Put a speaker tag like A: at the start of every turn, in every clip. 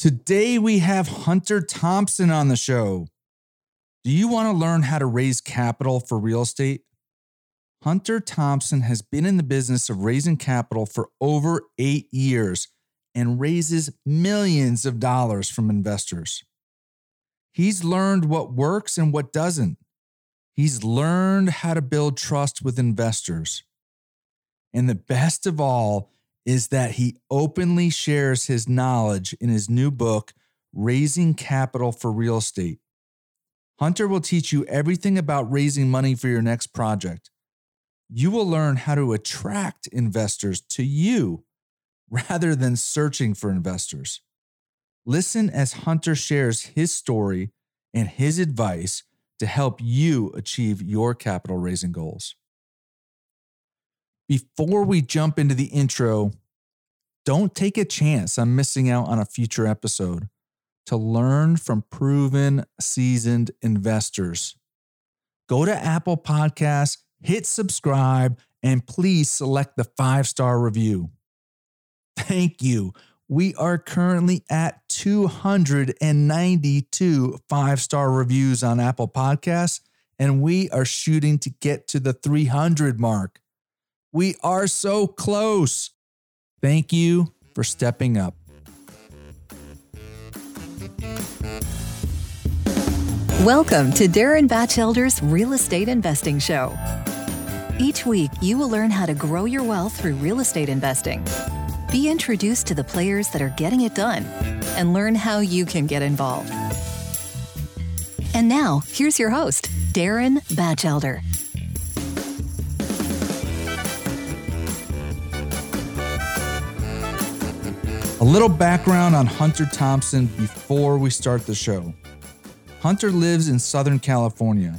A: Today we have Hunter Thompson on the show. Do you want to learn how to raise capital for real estate? Hunter Thompson has been in the business of raising capital for over eight years and raises millions of dollars from investors. He's learned what works and what doesn't. He's learned how to build trust with investors. And the best of all is that he openly shares his knowledge in his new book, Raising Capital for Real Estate. Hunter will teach you everything about raising money for your next project. You will learn how to attract investors to you rather than searching for investors. Listen as Hunter shares his story and his advice to help you achieve your capital raising goals. Before we jump into the intro, don't take a chance on missing out on a future episode to learn from proven, seasoned investors. Go to Apple Podcasts, hit subscribe, and please select the five star review. Thank you. We are currently at 292 five star reviews on Apple Podcasts, and we are shooting to get to the 300 mark. We are so close. Thank you for stepping up.
B: Welcome to Darren Batchelder's Real Estate Investing Show. Each week, you will learn how to grow your wealth through real estate investing. Be introduced to the players that are getting it done and learn how you can get involved. And now, here's your host, Darren Batchelder.
A: A little background on Hunter Thompson before we start the show. Hunter lives in Southern California.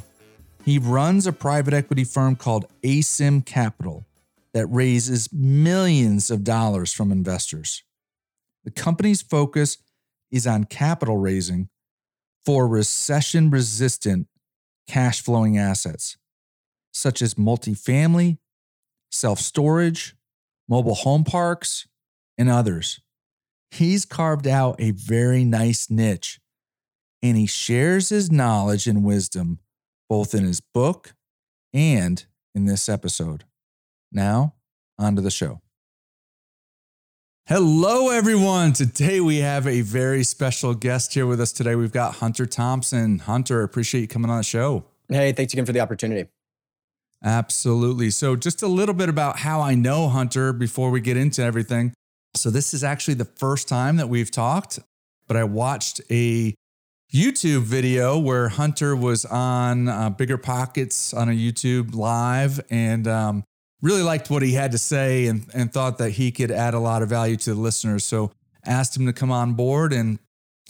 A: He runs a private equity firm called Asym Capital that raises millions of dollars from investors. The company's focus is on capital raising for recession resistant cash flowing assets, such as multifamily, self storage, mobile home parks, and others he's carved out a very nice niche and he shares his knowledge and wisdom both in his book and in this episode. Now, on to the show. Hello, everyone. Today we have a very special guest here with us today. We've got Hunter Thompson. Hunter, appreciate you coming on the show.
C: Hey, thanks again for the opportunity.
A: Absolutely. So, just a little bit about how I know Hunter before we get into everything. So this is actually the first time that we've talked, but I watched a YouTube video where Hunter was on uh, Bigger Pockets on a YouTube live and um, really liked what he had to say and, and thought that he could add a lot of value to the listeners. So asked him to come on board and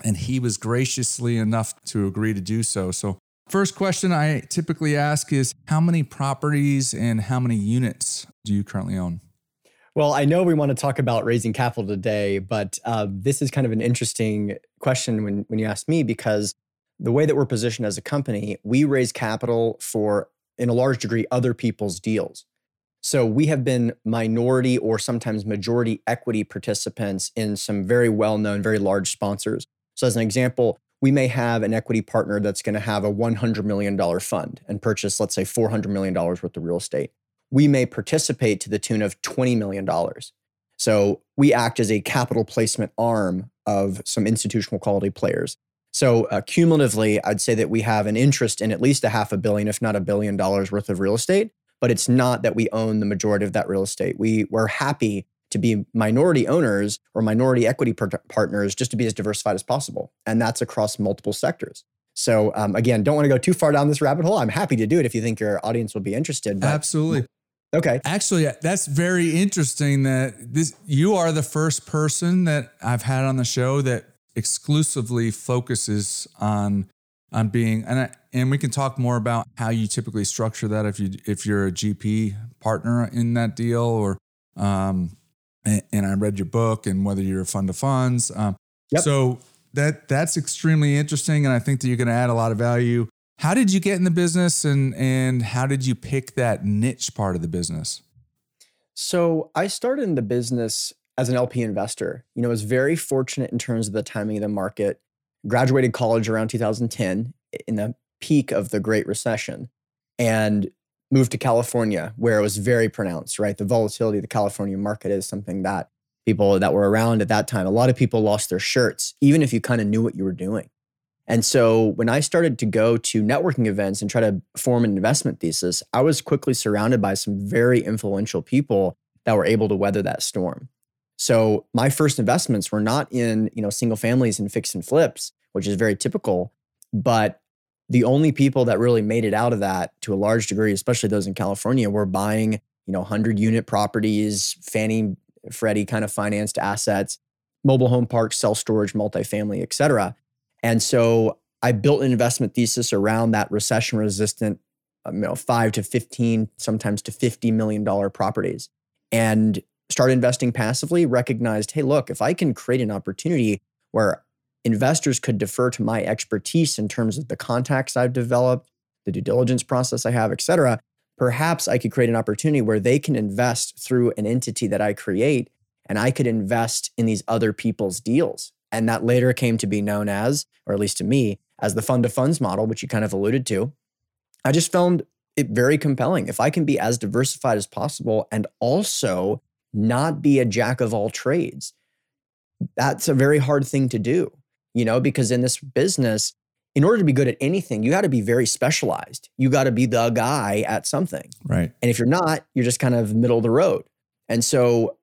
A: and he was graciously enough to agree to do so. So first question I typically ask is how many properties and how many units do you currently own?
C: Well, I know we want to talk about raising capital today, but uh, this is kind of an interesting question when, when you ask me because the way that we're positioned as a company, we raise capital for, in a large degree, other people's deals. So we have been minority or sometimes majority equity participants in some very well known, very large sponsors. So, as an example, we may have an equity partner that's going to have a $100 million fund and purchase, let's say, $400 million worth of real estate we may participate to the tune of $20 million. So we act as a capital placement arm of some institutional quality players. So uh, cumulatively, I'd say that we have an interest in at least a half a billion, if not a billion dollars worth of real estate. But it's not that we own the majority of that real estate. We we're happy to be minority owners or minority equity par- partners, just to be as diversified as possible, and that's across multiple sectors. So um, again, don't want to go too far down this rabbit hole. I'm happy to do it if you think your audience will be interested.
A: Absolutely.
C: Okay.
A: Actually, that's very interesting that this you are the first person that I've had on the show that exclusively focuses on on being and I, and we can talk more about how you typically structure that if you if you're a GP partner in that deal or um and, and I read your book and whether you're a fund of funds. Um, yep. So that that's extremely interesting, and I think that you're going to add a lot of value. How did you get in the business and and how did you pick that niche part of the business?
C: So I started in the business as an LP investor, you know, was very fortunate in terms of the timing of the market. Graduated college around 2010 in the peak of the Great Recession and moved to California where it was very pronounced, right? The volatility of the California market is something that people that were around at that time, a lot of people lost their shirts, even if you kind of knew what you were doing. And so when I started to go to networking events and try to form an investment thesis, I was quickly surrounded by some very influential people that were able to weather that storm. So my first investments were not in, you know, single families and fix and flips, which is very typical, but the only people that really made it out of that to a large degree, especially those in California, were buying, you know, 100 unit properties, Fannie, Freddie kind of financed assets, mobile home parks, self storage, multifamily, et cetera. And so I built an investment thesis around that recession resistant, um, you know, five to 15, sometimes to $50 million properties and started investing passively. Recognized, hey, look, if I can create an opportunity where investors could defer to my expertise in terms of the contacts I've developed, the due diligence process I have, et cetera, perhaps I could create an opportunity where they can invest through an entity that I create and I could invest in these other people's deals. And that later came to be known as, or at least to me, as the fund of funds model, which you kind of alluded to. I just found it very compelling. If I can be as diversified as possible and also not be a jack of all trades, that's a very hard thing to do, you know, because in this business, in order to be good at anything, you got to be very specialized. You got to be the guy at something.
A: Right.
C: And if you're not, you're just kind of middle of the road. And so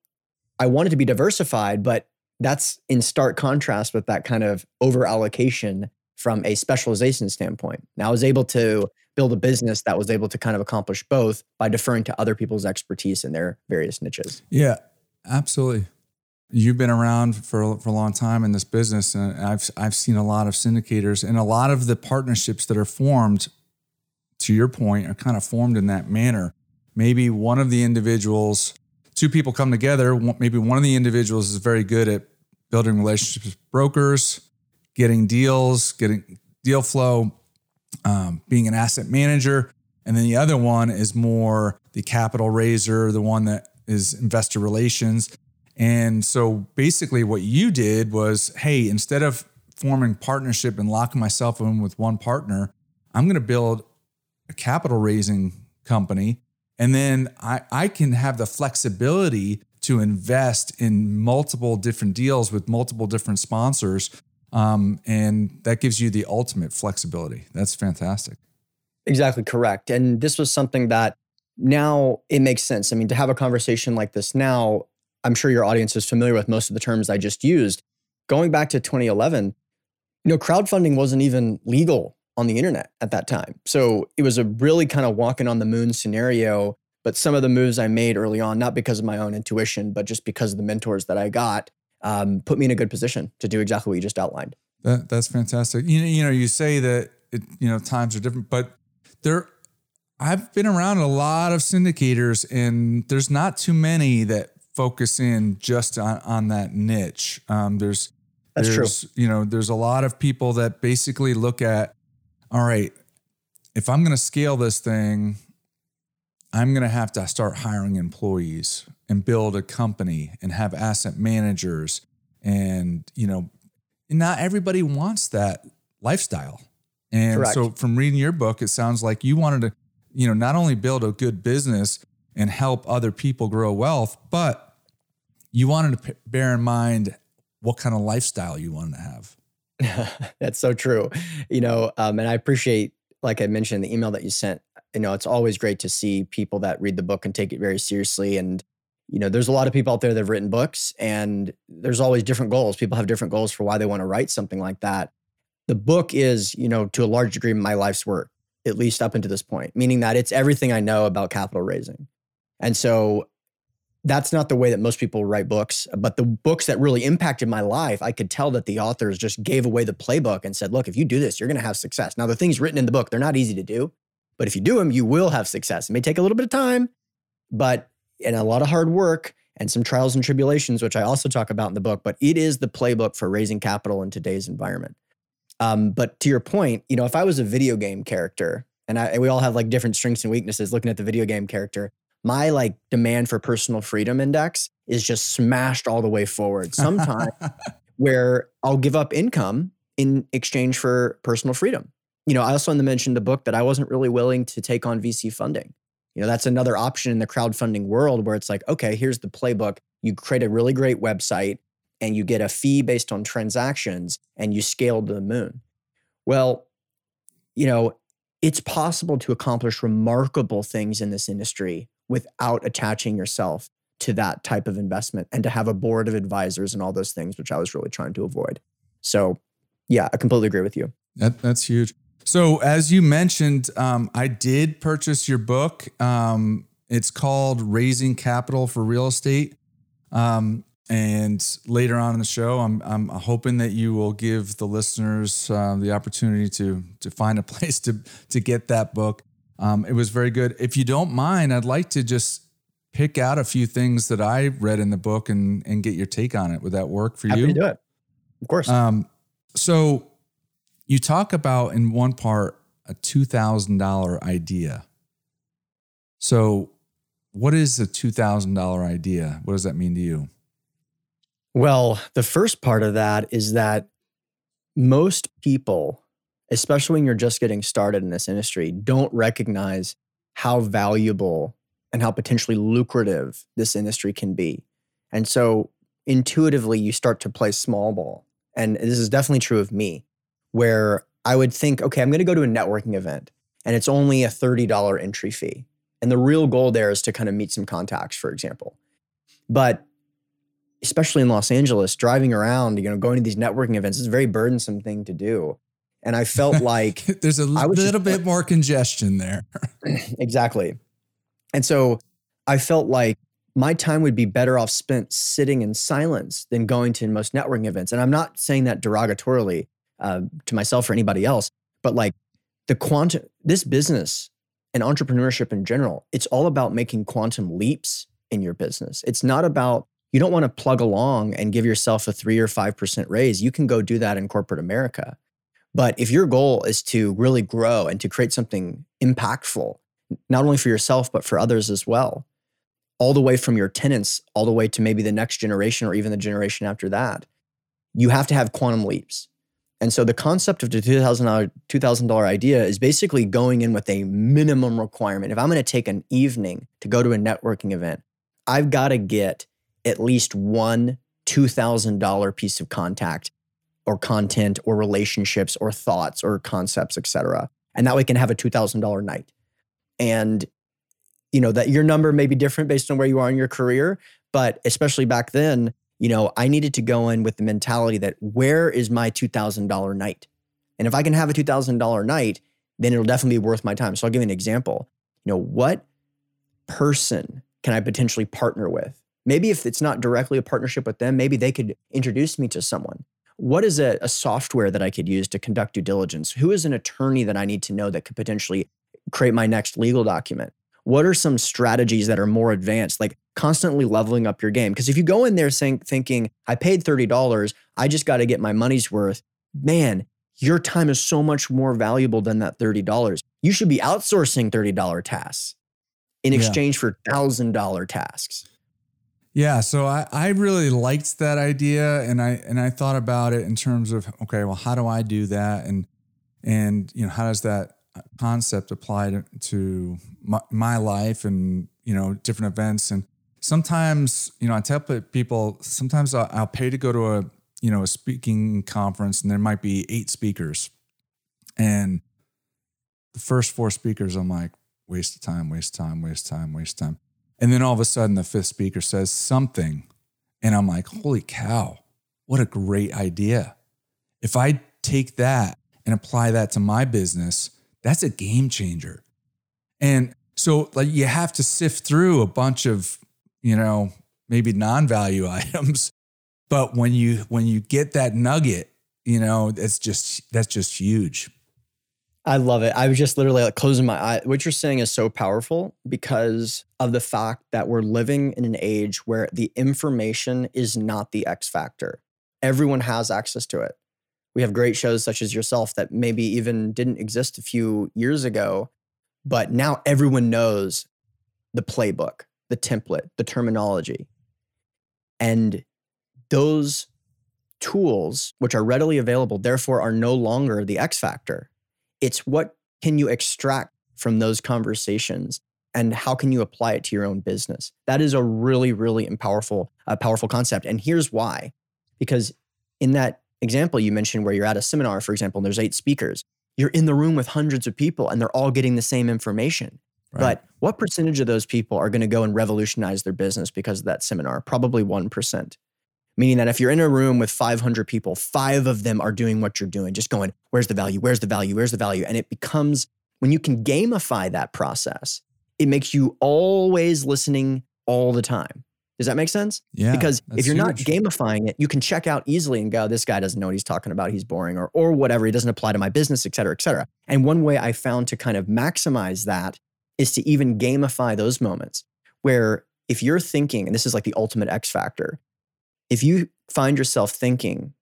C: I wanted to be diversified, but that's in stark contrast with that kind of over allocation from a specialization standpoint. Now I was able to build a business that was able to kind of accomplish both by deferring to other people's expertise in their various niches.
A: Yeah, absolutely. You've been around for, for a long time in this business, and I've I've seen a lot of syndicators and a lot of the partnerships that are formed. To your point, are kind of formed in that manner. Maybe one of the individuals two people come together. Maybe one of the individuals is very good at building relationships with brokers, getting deals, getting deal flow, um, being an asset manager. And then the other one is more the capital raiser, the one that is investor relations. And so basically, what you did was hey, instead of forming partnership and locking myself in with one partner, I'm going to build a capital raising company and then I, I can have the flexibility to invest in multiple different deals with multiple different sponsors. Um, and that gives you the ultimate flexibility. That's fantastic.
C: Exactly correct. And this was something that now it makes sense. I mean, to have a conversation like this now, I'm sure your audience is familiar with most of the terms I just used. Going back to 2011, you know, crowdfunding wasn't even legal on the internet at that time. So it was a really kind of walking on the moon scenario. But some of the moves I made early on, not because of my own intuition, but just because of the mentors that I got, um, put me in a good position to do exactly what you just outlined.
A: That, that's fantastic. You know, you know, you say that it, you know times are different, but there, I've been around a lot of syndicators, and there's not too many that focus in just on, on that niche. Um, there's
C: that's
A: there's,
C: true.
A: You know, there's a lot of people that basically look at all right, if I'm going to scale this thing, I'm going to have to start hiring employees and build a company and have asset managers. And, you know, not everybody wants that lifestyle. And
C: Correct.
A: so from reading your book, it sounds like you wanted to, you know, not only build a good business and help other people grow wealth, but you wanted to bear in mind what kind of lifestyle you wanted to have.
C: That's so true. You know, um, and I appreciate, like I mentioned, the email that you sent. You know, it's always great to see people that read the book and take it very seriously. And, you know, there's a lot of people out there that have written books, and there's always different goals. People have different goals for why they want to write something like that. The book is, you know, to a large degree, my life's work, at least up until this point, meaning that it's everything I know about capital raising. And so that's not the way that most people write books. But the books that really impacted my life, I could tell that the authors just gave away the playbook and said, look, if you do this, you're going to have success. Now, the things written in the book, they're not easy to do, but if you do them, you will have success. It may take a little bit of time, but and a lot of hard work and some trials and tribulations, which I also talk about in the book, but it is the playbook for raising capital in today's environment. Um, but to your point, you know, if I was a video game character, and, I, and we all have like different strengths and weaknesses looking at the video game character, my like demand for personal freedom index is just smashed all the way forward. Sometimes where I'll give up income in exchange for personal freedom. You know, I also mentioned the book that I wasn't really willing to take on VC funding. You know, that's another option in the crowdfunding world where it's like, okay, here's the playbook. You create a really great website and you get a fee based on transactions and you scale to the moon. Well, you know, it's possible to accomplish remarkable things in this industry without attaching yourself to that type of investment and to have a board of advisors and all those things, which I was really trying to avoid. So, yeah, I completely agree with you.
A: That, that's huge. So, as you mentioned, um, I did purchase your book. Um, it's called Raising Capital for Real Estate. Um, and later on in the show, I'm, I'm hoping that you will give the listeners uh, the opportunity to to find a place to to get that book. Um, it was very good. If you don't mind, I'd like to just pick out a few things that I read in the book and and get your take on it. Would that work for
C: Happy
A: you?
C: Do it, of course.
A: Um, so you talk about in one part a two thousand dollar idea. So, what is a two thousand dollar idea? What does that mean to you?
C: Well, the first part of that is that most people, especially when you're just getting started in this industry, don't recognize how valuable and how potentially lucrative this industry can be. And so intuitively, you start to play small ball. And this is definitely true of me, where I would think, okay, I'm going to go to a networking event and it's only a $30 entry fee. And the real goal there is to kind of meet some contacts, for example. But especially in Los Angeles, driving around, you know, going to these networking events is a very burdensome thing to do. And I felt like
A: there's a little just, bit more congestion there.
C: exactly. And so I felt like my time would be better off spent sitting in silence than going to most networking events. And I'm not saying that derogatorily uh, to myself or anybody else, but like the quantum, this business and entrepreneurship in general, it's all about making quantum leaps in your business. It's not about you don't want to plug along and give yourself a three or 5% raise. You can go do that in corporate America. But if your goal is to really grow and to create something impactful, not only for yourself, but for others as well, all the way from your tenants, all the way to maybe the next generation or even the generation after that, you have to have quantum leaps. And so the concept of the $2,000, uh, $2,000 idea is basically going in with a minimum requirement. If I'm going to take an evening to go to a networking event, I've got to get at least one $2,000 piece of contact or content or relationships or thoughts or concepts, etc. And that way can have a $2,000 night. And you know that your number may be different based on where you are in your career, but especially back then, you know, I needed to go in with the mentality that where is my $2,000 night? And if I can have a $2,000 night, then it'll definitely be worth my time. So I'll give you an example. You know, what person can I potentially partner with Maybe if it's not directly a partnership with them, maybe they could introduce me to someone. What is a, a software that I could use to conduct due diligence? Who is an attorney that I need to know that could potentially create my next legal document? What are some strategies that are more advanced, like constantly leveling up your game? Because if you go in there saying, thinking, I paid $30, I just got to get my money's worth, man, your time is so much more valuable than that $30. You should be outsourcing $30 tasks in exchange yeah. for $1,000 tasks.
A: Yeah, so I, I really liked that idea and I and I thought about it in terms of okay, well, how do I do that? And and you know how does that uh, concept apply to, to my, my life and you know different events? And sometimes you know I tell people sometimes I'll, I'll pay to go to a you know a speaking conference and there might be eight speakers. And the first four speakers I'm like waste of time, waste of time, waste of time, waste of time. And then all of a sudden, the fifth speaker says something. And I'm like, holy cow, what a great idea. If I take that and apply that to my business, that's a game changer. And so, like, you have to sift through a bunch of, you know, maybe non-value items. But when you when you get that nugget, you know, that's just that's just huge.
C: I love it. I was just literally like closing my eye. What you're saying is so powerful because of the fact that we're living in an age where the information is not the X factor. Everyone has access to it. We have great shows such as yourself that maybe even didn't exist a few years ago, but now everyone knows the playbook, the template, the terminology. And those tools, which are readily available, therefore are no longer the X factor. It's what can you extract from those conversations and how can you apply it to your own business? That is a really, really powerful, uh, powerful concept. And here's why. Because in that example you mentioned where you're at a seminar, for example, and there's eight speakers, you're in the room with hundreds of people and they're all getting the same information. Right. But what percentage of those people are going to go and revolutionize their business because of that seminar? Probably 1%. Meaning that if you're in a room with 500 people, five of them are doing what you're doing, just going, where's the value? Where's the value? Where's the value? And it becomes, when you can gamify that process, it makes you always listening all the time. Does that make sense?
A: Yeah.
C: Because if you're huge. not gamifying it, you can check out easily and go, this guy doesn't know what he's talking about. He's boring or, or whatever. He doesn't apply to my business, et cetera, et cetera. And one way I found to kind of maximize that is to even gamify those moments where if you're thinking, and this is like the ultimate X factor, if you find yourself thinking,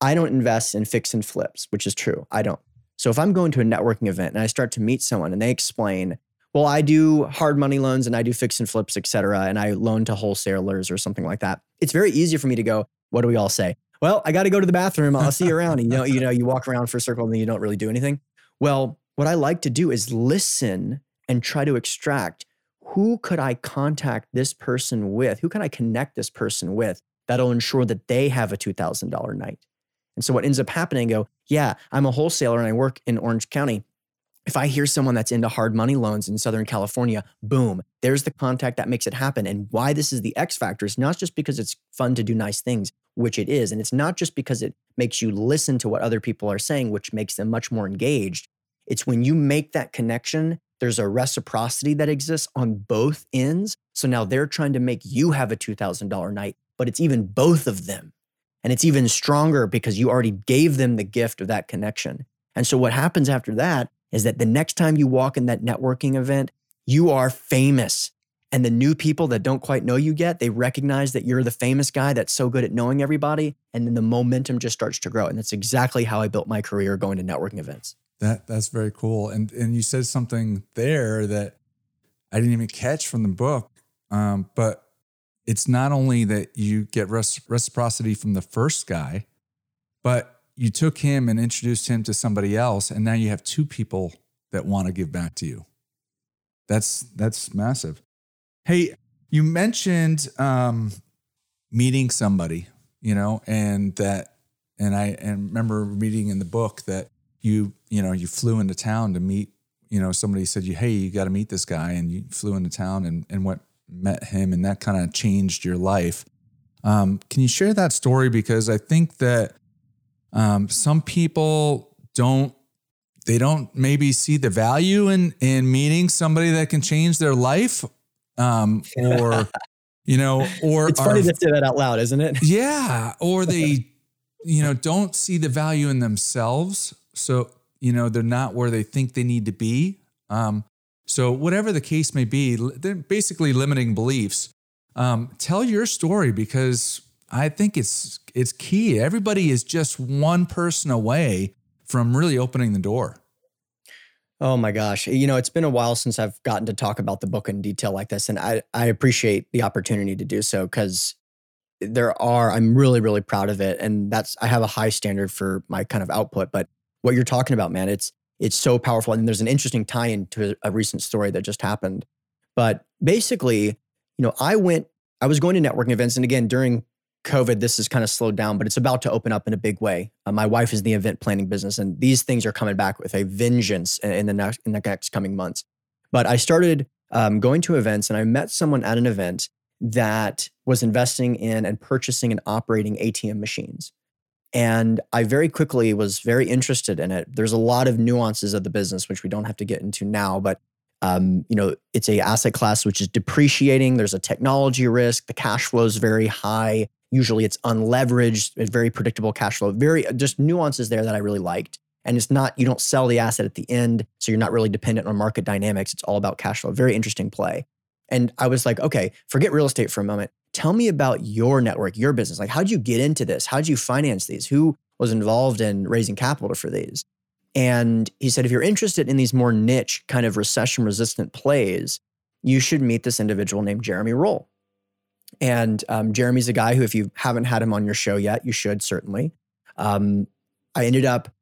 C: I don't invest in fix and flips, which is true, I don't. So if I'm going to a networking event and I start to meet someone and they explain, well, I do hard money loans and I do fix and flips, et cetera, and I loan to wholesalers or something like that. It's very easy for me to go, what do we all say? Well, I got to go to the bathroom. I'll see you around. And you know, you know, you walk around for a circle and then you don't really do anything. Well, what I like to do is listen and try to extract who could I contact this person with? Who can I connect this person with that'll ensure that they have a $2,000 night? And so what ends up happening, go, yeah, I'm a wholesaler and I work in Orange County. If I hear someone that's into hard money loans in Southern California, boom, there's the contact that makes it happen. And why this is the X factor is not just because it's fun to do nice things, which it is. And it's not just because it makes you listen to what other people are saying, which makes them much more engaged. It's when you make that connection there's a reciprocity that exists on both ends. So now they're trying to make you have a $2,000 night, but it's even both of them. And it's even stronger because you already gave them the gift of that connection. And so what happens after that is that the next time you walk in that networking event, you are famous. And the new people that don't quite know you yet, they recognize that you're the famous guy that's so good at knowing everybody. And then the momentum just starts to grow. And that's exactly how I built my career going to networking events.
A: That that's very cool. And and you said something there that I didn't even catch from the book. Um, but it's not only that you get reciprocity from the first guy, but you took him and introduced him to somebody else, and now you have two people that want to give back to you. That's that's massive. Hey, you mentioned um, meeting somebody, you know, and that, and I and remember reading in the book that you you know you flew into town to meet you know somebody said you hey you got to meet this guy and you flew into town and and what met him and that kind of changed your life. Um, can you share that story? Because i think that um, some people don't they don't maybe see the value in in meeting somebody that can change their life um, or you know or
C: it's funny are, to say that out loud isn't it?
A: Yeah or they you know don't see the value in themselves. So, you know, they're not where they think they need to be. Um, so, whatever the case may be, they're basically limiting beliefs. Um, tell your story because I think it's it's key. Everybody is just one person away from really opening the door.
C: Oh my gosh. You know, it's been a while since I've gotten to talk about the book in detail like this. And I, I appreciate the opportunity to do so because there are, I'm really, really proud of it. And that's, I have a high standard for my kind of output. But what you're talking about, man. It's it's so powerful. And there's an interesting tie-in to a recent story that just happened. But basically, you know, I went, I was going to networking events, and again during COVID, this has kind of slowed down, but it's about to open up in a big way. Uh, my wife is in the event planning business, and these things are coming back with a vengeance in the next in the next coming months. But I started um, going to events, and I met someone at an event that was investing in and purchasing and operating ATM machines. And I very quickly was very interested in it. There's a lot of nuances of the business, which we don't have to get into now, but um, you know, it's a asset class which is depreciating. There's a technology risk. The cash flow is very high. Usually it's unleveraged, very predictable cash flow. Very just nuances there that I really liked. And it's not, you don't sell the asset at the end. So you're not really dependent on market dynamics. It's all about cash flow. Very interesting play. And I was like, okay, forget real estate for a moment tell me about your network, your business. Like, how'd you get into this? How'd you finance these? Who was involved in raising capital for these? And he said, if you're interested in these more niche, kind of recession resistant plays, you should meet this individual named Jeremy Roll. And um, Jeremy's a guy who, if you haven't had him on your show yet, you should certainly. Um, I ended up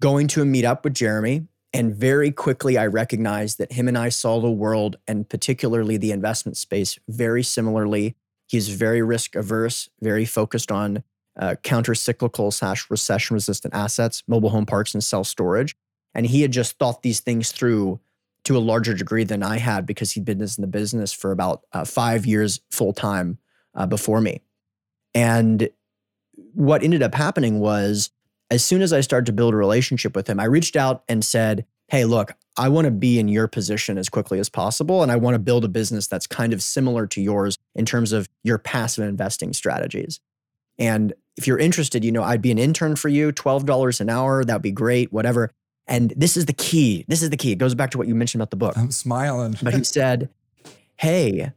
C: going to a meetup with Jeremy. And very quickly, I recognized that him and I saw the world and particularly the investment space very similarly. He's very risk averse, very focused on uh, counter cyclical slash recession resistant assets, mobile home parks, and self storage. And he had just thought these things through to a larger degree than I had because he'd been in the business for about uh, five years full time uh, before me. And what ended up happening was as soon as I started to build a relationship with him, I reached out and said, Hey, look, I want to be in your position as quickly as possible. And I want to build a business that's kind of similar to yours in terms of your passive investing strategies. And if you're interested, you know, I'd be an intern for you, $12 an hour. That'd be great, whatever. And this is the key. This is the key. It goes back to what you mentioned about the book.
A: I'm smiling.
C: but he said, Hey,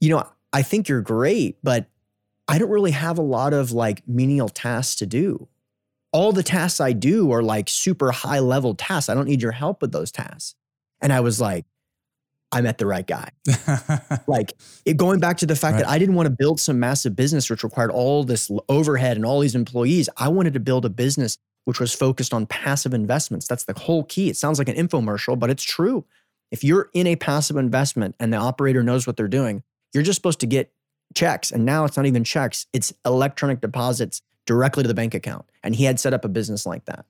C: you know, I think you're great, but I don't really have a lot of like menial tasks to do. All the tasks I do are like super high level tasks. I don't need your help with those tasks. And I was like, I met the right guy. like it, going back to the fact right. that I didn't want to build some massive business which required all this overhead and all these employees. I wanted to build a business which was focused on passive investments. That's the whole key. It sounds like an infomercial, but it's true. If you're in a passive investment and the operator knows what they're doing, you're just supposed to get checks. And now it's not even checks, it's electronic deposits directly to the bank account. And he had set up a business like that.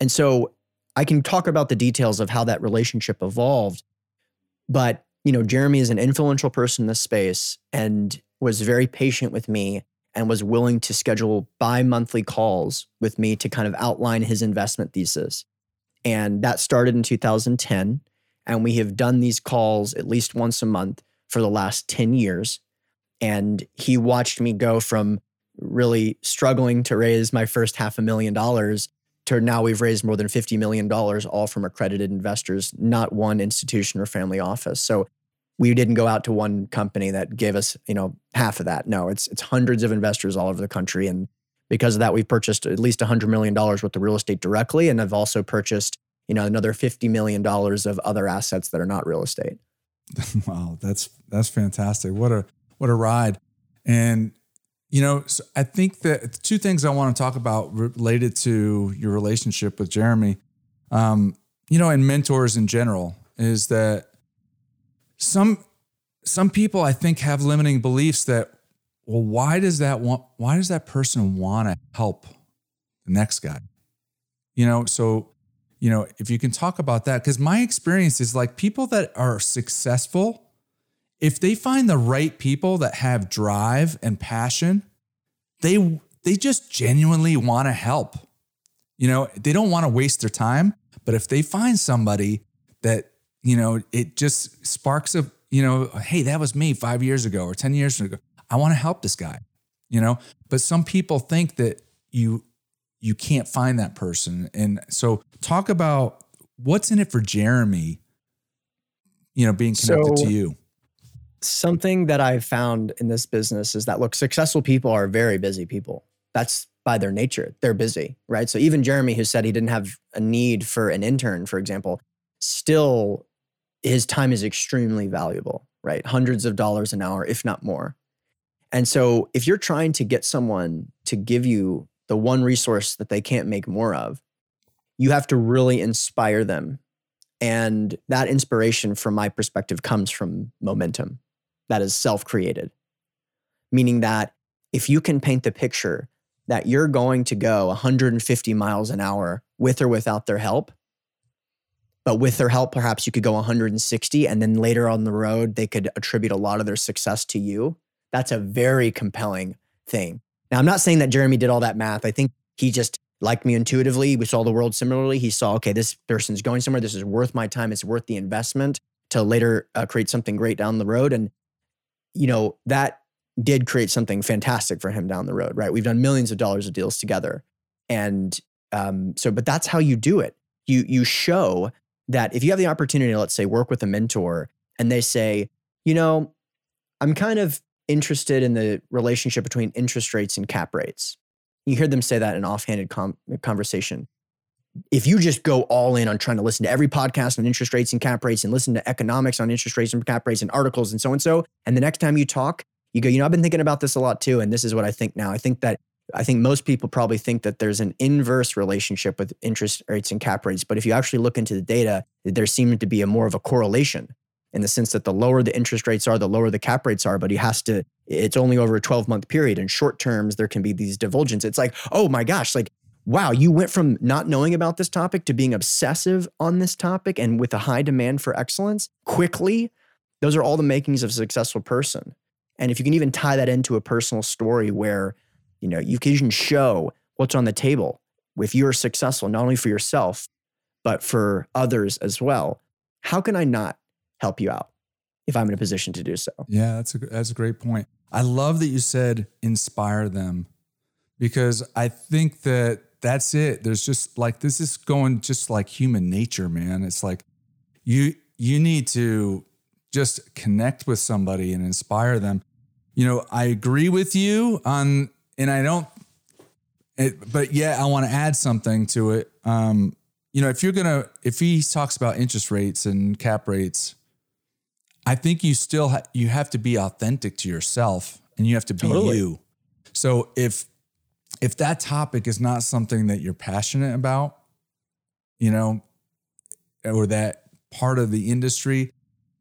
C: And so I can talk about the details of how that relationship evolved. But, you know, Jeremy is an influential person in this space and was very patient with me and was willing to schedule bi monthly calls with me to kind of outline his investment thesis. And that started in 2010. And we have done these calls at least once a month for the last 10 years. And he watched me go from really struggling to raise my first half a million dollars to now we've raised more than $50 million, all from accredited investors, not one institution or family office. So we didn't go out to one company that gave us, you know, half of that. No, it's it's hundreds of investors all over the country. And because of that, we've purchased at least $100 million worth of real estate directly. And I've also purchased, you know, another $50 million of other assets that are not real estate.
A: wow, that's that's fantastic. What a what a ride. And you know, so I think that two things I want to talk about related to your relationship with Jeremy, um, you know, and mentors in general, is that some some people I think have limiting beliefs that, well, why does that want why does that person want to help the next guy? You know, so you know, if you can talk about that, because my experience is like people that are successful if they find the right people that have drive and passion, they they just genuinely want to help. You know, they don't want to waste their time, but if they find somebody that, you know, it just sparks a, you know, hey, that was me 5 years ago or 10 years ago. I want to help this guy. You know, but some people think that you you can't find that person. And so talk about what's in it for Jeremy, you know, being connected so, to you
C: something that I've found in this business is that look, successful people are very busy people. That's by their nature. They're busy, right? So even Jeremy, who said he didn't have a need for an intern, for example, still his time is extremely valuable, right? Hundreds of dollars an hour, if not more. And so if you're trying to get someone to give you the one resource that they can't make more of, you have to really inspire them. And that inspiration, from my perspective, comes from momentum that is self created. Meaning that if you can paint the picture that you're going to go 150 miles an hour with or without their help, but with their help, perhaps you could go 160 and then later on the road, they could attribute a lot of their success to you. That's a very compelling thing. Now, I'm not saying that Jeremy did all that math. I think he just liked me intuitively. We saw the world similarly. He saw, okay, this person's going somewhere. This is worth my time. It's worth the investment to later uh, create something great down the road. And you know, that did create something fantastic for him down the road, right? We've done millions of dollars of deals together. And um, so, but that's how you do it. You you show that if you have the opportunity, to let's say, work with a mentor, and they say, you know, I'm kind of interested in the relationship between interest rates and cap rates. You hear them say that in offhanded com- conversation if you just go all in on trying to listen to every podcast on interest rates and cap rates and listen to economics on interest rates and cap rates and articles and so and so, and the next time you talk, you go, you know, I've been thinking about this a lot too. And this is what I think now. I think that I think most people probably think that there's an inverse relationship with interest rates and cap rates. But if you actually look into the data, there seems to be a more of a correlation in the sense that the lower the interest rates are, the lower the cap rates are. But he has to, it's only over a 12 month period. In short terms, there can be these divulgence. It's like, oh my gosh, like, wow, you went from not knowing about this topic to being obsessive on this topic and with a high demand for excellence quickly. Those are all the makings of a successful person. And if you can even tie that into a personal story where, you know, you can show what's on the table if you're successful, not only for yourself, but for others as well, how can I not help you out if I'm in a position to do so?
A: Yeah, that's a, that's a great point. I love that you said inspire them because I think that that's it. There's just like, this is going just like human nature, man. It's like you, you need to just connect with somebody and inspire them. You know, I agree with you on, and I don't, it, but yeah, I want to add something to it. Um, you know, if you're gonna, if he talks about interest rates and cap rates, I think you still ha- you have to be authentic to yourself and you have to be totally. you. So if if that topic is not something that you're passionate about, you know, or that part of the industry,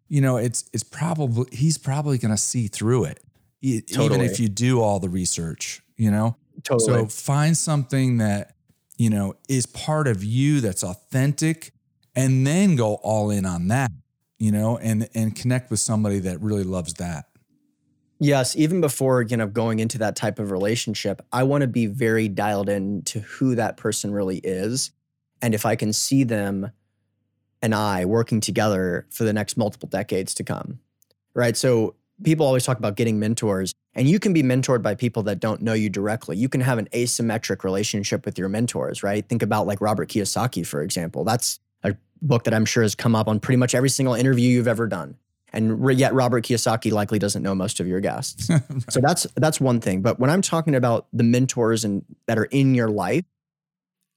A: you know, it's it's probably he's probably going to see through it, totally. even if you do all the research. You know,
C: totally.
A: So find something that you know is part of you that's authentic, and then go all in on that. You know, and and connect with somebody that really loves that.
C: Yes, even before you know going into that type of relationship, I want to be very dialed in to who that person really is, and if I can see them and I working together for the next multiple decades to come. Right. So people always talk about getting mentors, and you can be mentored by people that don't know you directly. You can have an asymmetric relationship with your mentors, right? Think about like Robert Kiyosaki, for example. That's a book that I'm sure has come up on pretty much every single interview you've ever done. And yet Robert Kiyosaki likely doesn't know most of your guests. right. So that's that's one thing. But when I'm talking about the mentors and that are in your life,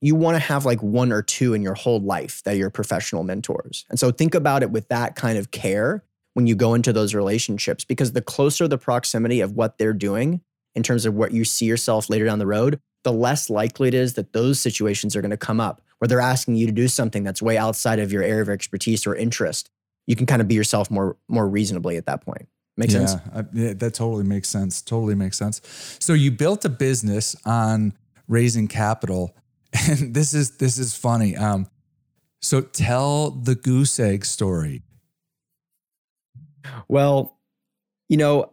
C: you want to have like one or two in your whole life that are your professional mentors. And so think about it with that kind of care when you go into those relationships, because the closer the proximity of what they're doing in terms of what you see yourself later down the road, the less likely it is that those situations are going to come up where they're asking you to do something that's way outside of your area of expertise or interest. You can kind of be yourself more more reasonably at that point. Make
A: yeah,
C: sense?
A: I, yeah, that totally makes sense. Totally makes sense. So you built a business on raising capital and this is this is funny. Um, so tell the goose egg story.
C: Well, you know,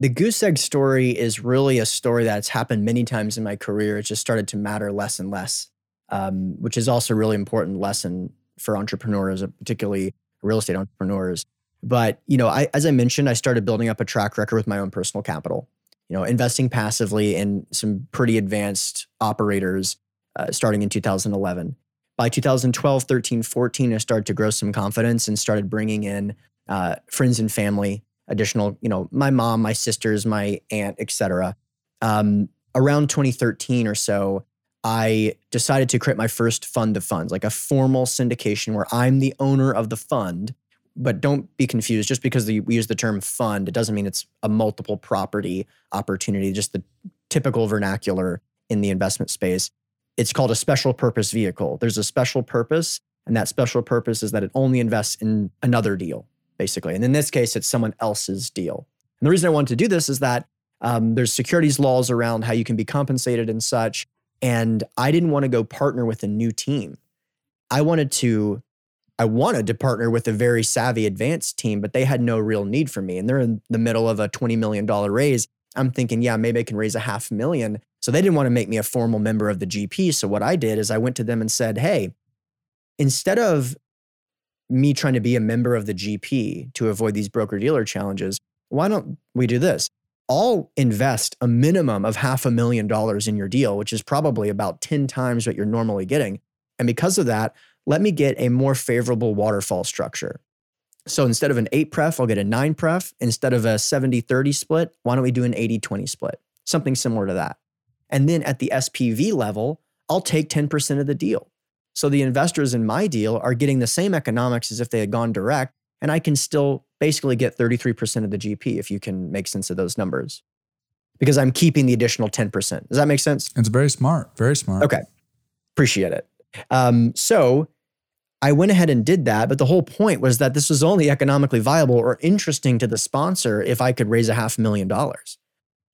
C: the goose egg story is really a story that's happened many times in my career. It just started to matter less and less, um, which is also a really important lesson for entrepreneurs, particularly real estate entrepreneurs. But you know, I, as I mentioned, I started building up a track record with my own personal capital. You know, investing passively in some pretty advanced operators uh, starting in 2011. By 2012, 13, 14, I started to grow some confidence and started bringing in uh, friends and family, additional, you know, my mom, my sisters, my aunt, etc. Um, around 2013 or so, I decided to create my first fund of funds, like a formal syndication where I'm the owner of the fund. But don't be confused. Just because we use the term fund, it doesn't mean it's a multiple property opportunity, just the typical vernacular in the investment space it's called a special purpose vehicle. There's a special purpose, and that special purpose is that it only invests in another deal, basically. And in this case, it's someone else's deal. And the reason I wanted to do this is that um, there's securities laws around how you can be compensated and such. And I didn't want to go partner with a new team. I wanted to, I wanted to partner with a very savvy advanced team, but they had no real need for me. And they're in the middle of a $20 million raise. I'm thinking, yeah, maybe I can raise a half million. So they didn't want to make me a formal member of the GP. So what I did is I went to them and said, hey, instead of me trying to be a member of the GP to avoid these broker dealer challenges, why don't we do this? I'll invest a minimum of half a million dollars in your deal, which is probably about 10 times what you're normally getting. And because of that, let me get a more favorable waterfall structure. So instead of an eight pref, I'll get a nine pref. Instead of a 70 30 split, why don't we do an 80 20 split? Something similar to that. And then at the SPV level, I'll take 10% of the deal. So the investors in my deal are getting the same economics as if they had gone direct, and I can still basically get 33% of the GP if you can make sense of those numbers. Because I'm keeping the additional 10%. Does that make sense?
A: It's very smart. Very smart.
C: Okay. Appreciate it. Um, so I went ahead and did that. But the whole point was that this was only economically viable or interesting to the sponsor if I could raise a half million dollars,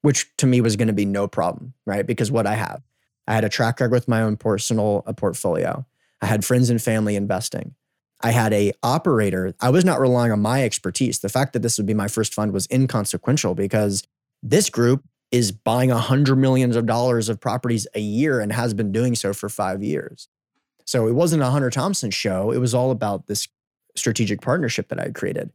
C: which to me was going to be no problem, right? Because what I have, I had a track record with my own personal uh, portfolio. I had friends and family investing. I had a operator. I was not relying on my expertise. The fact that this would be my first fund was inconsequential because this group is buying a hundred millions of dollars of properties a year and has been doing so for five years. So it wasn't a Hunter Thompson show. It was all about this strategic partnership that I had created.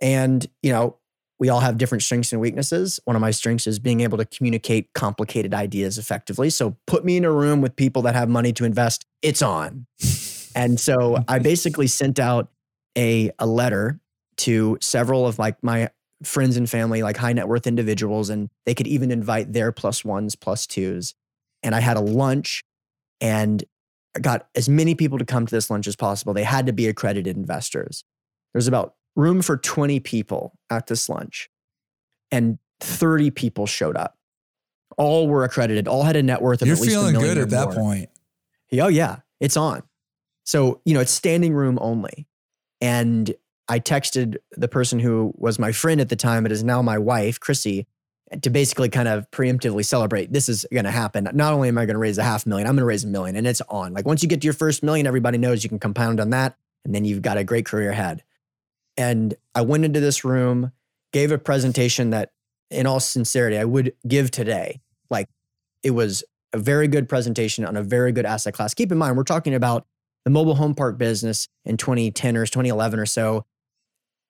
C: And, you know, we all have different strengths and weaknesses. One of my strengths is being able to communicate complicated ideas effectively. So put me in a room with people that have money to invest, it's on. and so mm-hmm. I basically sent out a, a letter to several of like my friends and family, like high net worth individuals, and they could even invite their plus ones, plus twos. And I had a lunch and I got as many people to come to this lunch as possible. They had to be accredited investors. There's about room for 20 people at this lunch, and 30 people showed up. All were accredited, all had a net worth of
A: You're
C: at least
A: feeling
C: a million
A: good at that
C: more.
A: point.
C: Oh, yeah, it's on. So, you know, it's standing room only. And I texted the person who was my friend at the time, it is now my wife, Chrissy, to basically kind of preemptively celebrate this is going to happen. Not only am I going to raise a half million, I'm going to raise a million and it's on. Like once you get to your first million, everybody knows you can compound on that. And then you've got a great career ahead. And I went into this room, gave a presentation that, in all sincerity, I would give today. Like it was a very good presentation on a very good asset class. Keep in mind, we're talking about the mobile home park business in 2010 or 2011 or so,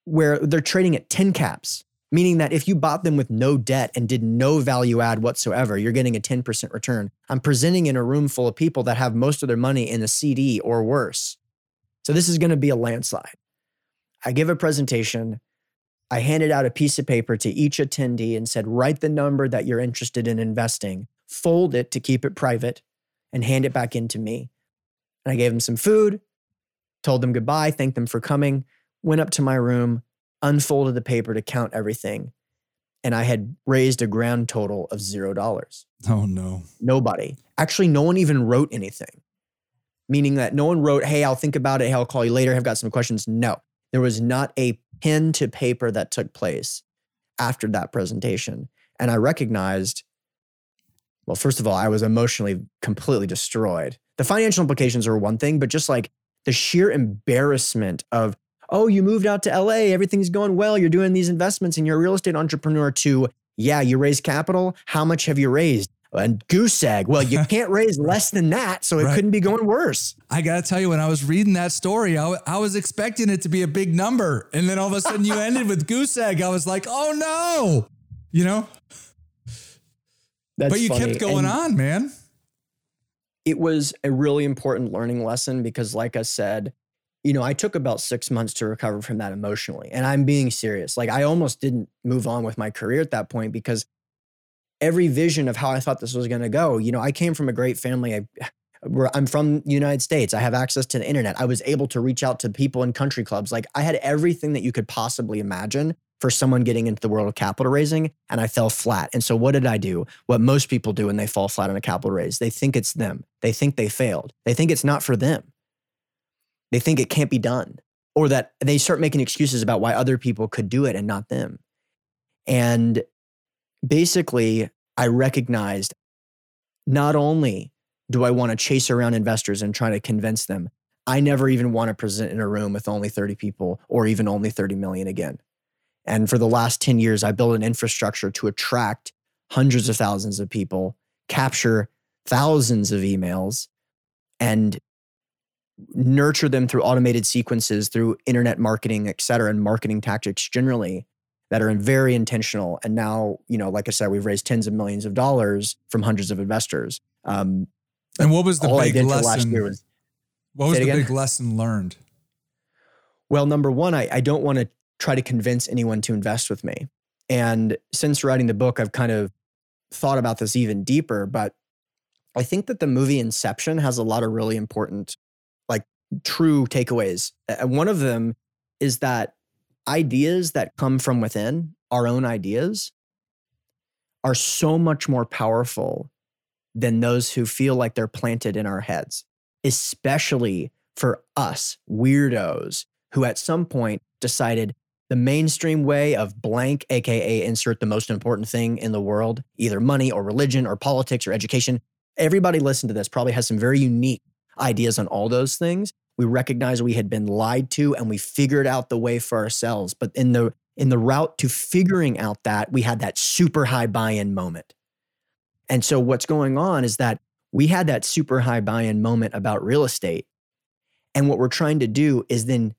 C: where they're trading at 10 caps, meaning that if you bought them with no debt and did no value add whatsoever, you're getting a 10% return. I'm presenting in a room full of people that have most of their money in a CD or worse. So this is going to be a landslide. I give a presentation. I handed out a piece of paper to each attendee and said, write the number that you're interested in investing, fold it to keep it private, and hand it back into me. And I gave them some food, told them goodbye, thanked them for coming, went up to my room, unfolded the paper to count everything. And I had raised a grand total of zero dollars.
A: Oh no.
C: Nobody. Actually, no one even wrote anything, meaning that no one wrote, Hey, I'll think about it. Hey, I'll call you later. I've got some questions. No, there was not a pen to paper that took place after that presentation. And I recognized, well, first of all, I was emotionally completely destroyed. The financial implications are one thing, but just like the sheer embarrassment of, oh, you moved out to LA, everything's going well, you're doing these investments and you're a real estate entrepreneur, to, yeah, you raised capital. How much have you raised? And goose egg. Well, you can't raise less than that, so it
A: Right.
C: couldn't be going worse.
A: I got to tell you, when I was reading that story, I, w- I was expecting it to be a big number. And then all of a sudden you ended with goose egg. I was like, oh no. You know?
C: That's
A: but you
C: funny.
A: kept going
C: And
A: on, man.
C: It was a really important learning lesson because, like I said, you know, I took about six months to recover from that emotionally. And I'm being serious. Like, I almost didn't move on with my career at that point because every vision of how I thought this was going to go, you know, I came from a great family. I, I'm from the United States. I have access to the internet. I was able to reach out to people in country clubs. Like I had everything that you could possibly imagine for someone getting into the world of capital raising, and I fell flat. And so what did I do? What most people do when they fall flat on a capital raise, they think it's them. They think they failed. They think it's not for them. They think it can't be done. Or that they start making excuses about why other people could do it and not them. And basically, I recognized not only do I want to chase around investors and try to convince them, I never even want to present in a room with only 30 people or even only 30 million again. And for the last 10 years, I built an infrastructure to attract hundreds of thousands of people, capture thousands of emails, and nurture them through automated sequences, through internet marketing, et cetera, and marketing tactics generally that are very intentional. And now, you know, like I said, we've raised tens of millions of dollars from hundreds of investors. Um,
A: And what was the big lesson?
C: last year was
A: what was the
C: again?
A: big lesson learned?
C: Well, number one, I, I don't want to try to convince anyone to invest with me. And since writing the book, I've kind of thought about this even deeper. But I think that the movie Inception has a lot of really important, like true takeaways. And one of them is that ideas that come from within, our own ideas, are so much more powerful than those who feel like they're planted in our heads, especially for us weirdos who at some point decided the mainstream way of blank, AKA insert the most important thing in the world, either money or religion or politics or education. Everybody listen to this probably has some very unique ideas on all those things. We recognize we had been lied to and we figured out the way for ourselves. But in the in the route to figuring out that, we had that super high buy-in moment. And so what's going on is that we had that super high buy-in moment about real estate. And what we're trying to do is then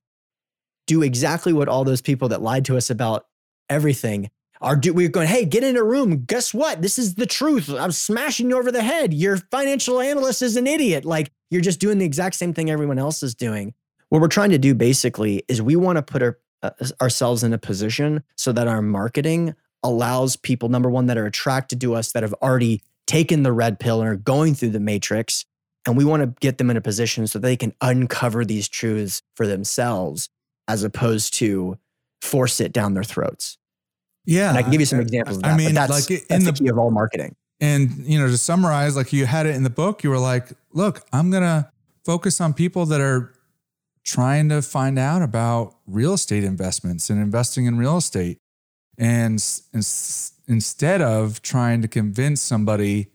C: do exactly what all those people that lied to us about everything are do we're going hey get in a room. Guess what? This is the truth. I'm smashing you over the head. Your financial analyst is an idiot. Like you're just doing the exact same thing everyone else is doing. What we're trying to do basically is we want to put our, uh, ourselves in a position so that our marketing allows people number one that are attracted to us that have already taken the red pill and are going through the matrix and we want to get them in a position so they can uncover these truths for themselves as opposed to force it down their throats.
A: Yeah.
C: And I can give you some examples of that. I mean, that's, like in that's the, the key of all marketing.
A: And, you know, to summarize, like you had it in the book, you were like, look, I'm going to focus on people that are trying to find out about real estate investments and investing in real estate. And, and instead of trying to convince somebody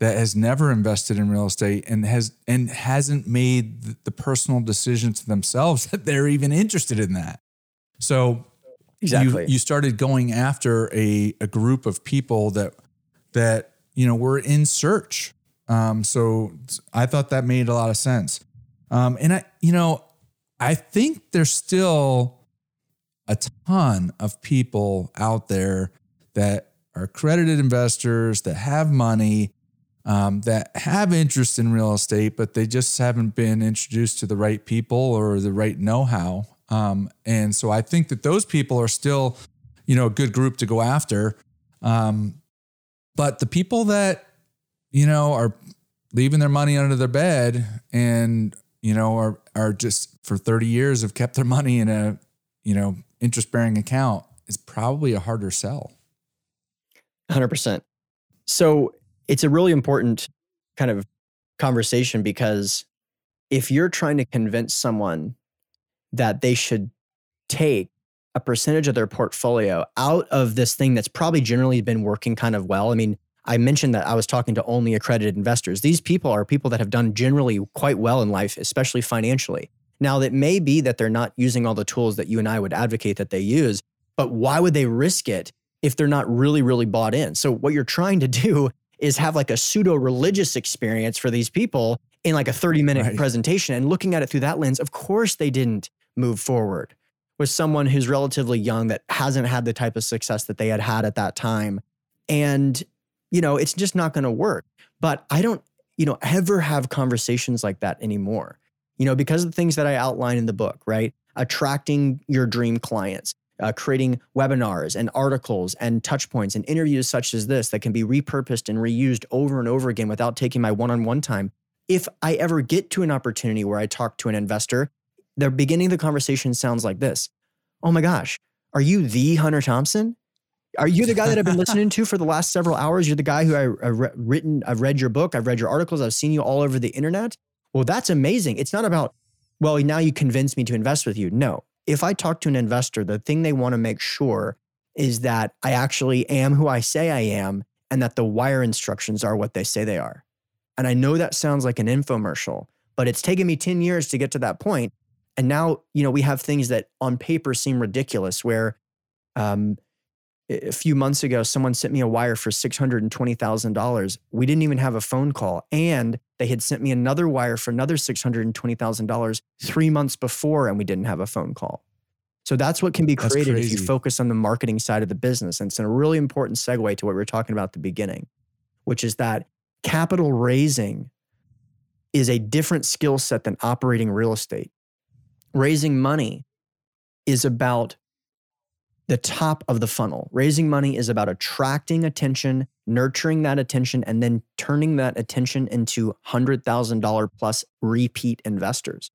A: that has never invested in real estate and has and hasn't made the, personal decision to themselves that they're even interested in that. So exactly. you, you started going after a, a group of people that that you know were in search. Um, so I thought that made a lot of sense. Um, and I, you know, I think there's still a ton of people out there that are accredited investors that have money um, that have interest in real estate, but they just haven't been introduced to the right people or the right know-how. Um, and so I think that those people are still, you know, a good group to go after. Um, but the people that, you know, are leaving their money under their bed and, you know, are, are just for 30 years have kept their money in a, you know, interest bearing account is probably a harder sell.
C: 100%. So it's a really important kind of conversation because if you're trying to convince someone that they should take a percentage of their portfolio out of this thing that's probably generally been working kind of well. I mean, I mentioned that I was talking to only accredited investors. These people are people that have done generally quite well in life, especially financially. Now, it may be that they're not using all the tools that you and I would advocate that they use, but why would they risk it if they're not really, really bought in? So, what you're trying to do is have like a pseudo religious experience for these people in like a 30 minute right. presentation and looking at it through that lens. Of course, they didn't move forward with someone who's relatively young that hasn't had the type of success that they had had at that time. And, you know, it's just not going to work. But I don't, you know, ever have conversations like that anymore, you know, because of the things that I outline in the book, right? Attracting your dream clients, uh, creating webinars and articles and touch points and interviews such as this that can be repurposed and reused over and over again without taking my one on one time. If I ever get to an opportunity where I talk to an investor, the beginning of the conversation sounds like this Oh my gosh, are you the Hunter Thompson? Are you the guy that I've been listening to for the last several hours? You're the guy who I, have written, I've read your book, I've read your articles, I've seen you all over the internet. Well, that's amazing. It's not about, well, now you convinced me to invest with you. No, if I talk to an investor, the thing they want to make sure is that I actually am who I say I am and that the wire instructions are what they say they are. And I know that sounds like an infomercial, but it's taken me 10 years to get to that point. And now, you know, we have things that on paper seem ridiculous where um, a few months ago, someone sent me a wire for $620,000. We didn't even have a phone call. And they had sent me another wire for another $620,000 three months before, and we didn't have a phone call. So that's what can be created if you focus on the marketing side of the business. And it's a really important segue to what we were talking about at the beginning, which is that capital raising is a different skill set than operating real estate. Raising money is about the top of the funnel. Raising money is about attracting attention, nurturing that attention, and then turning that attention into $100,000 plus repeat investors.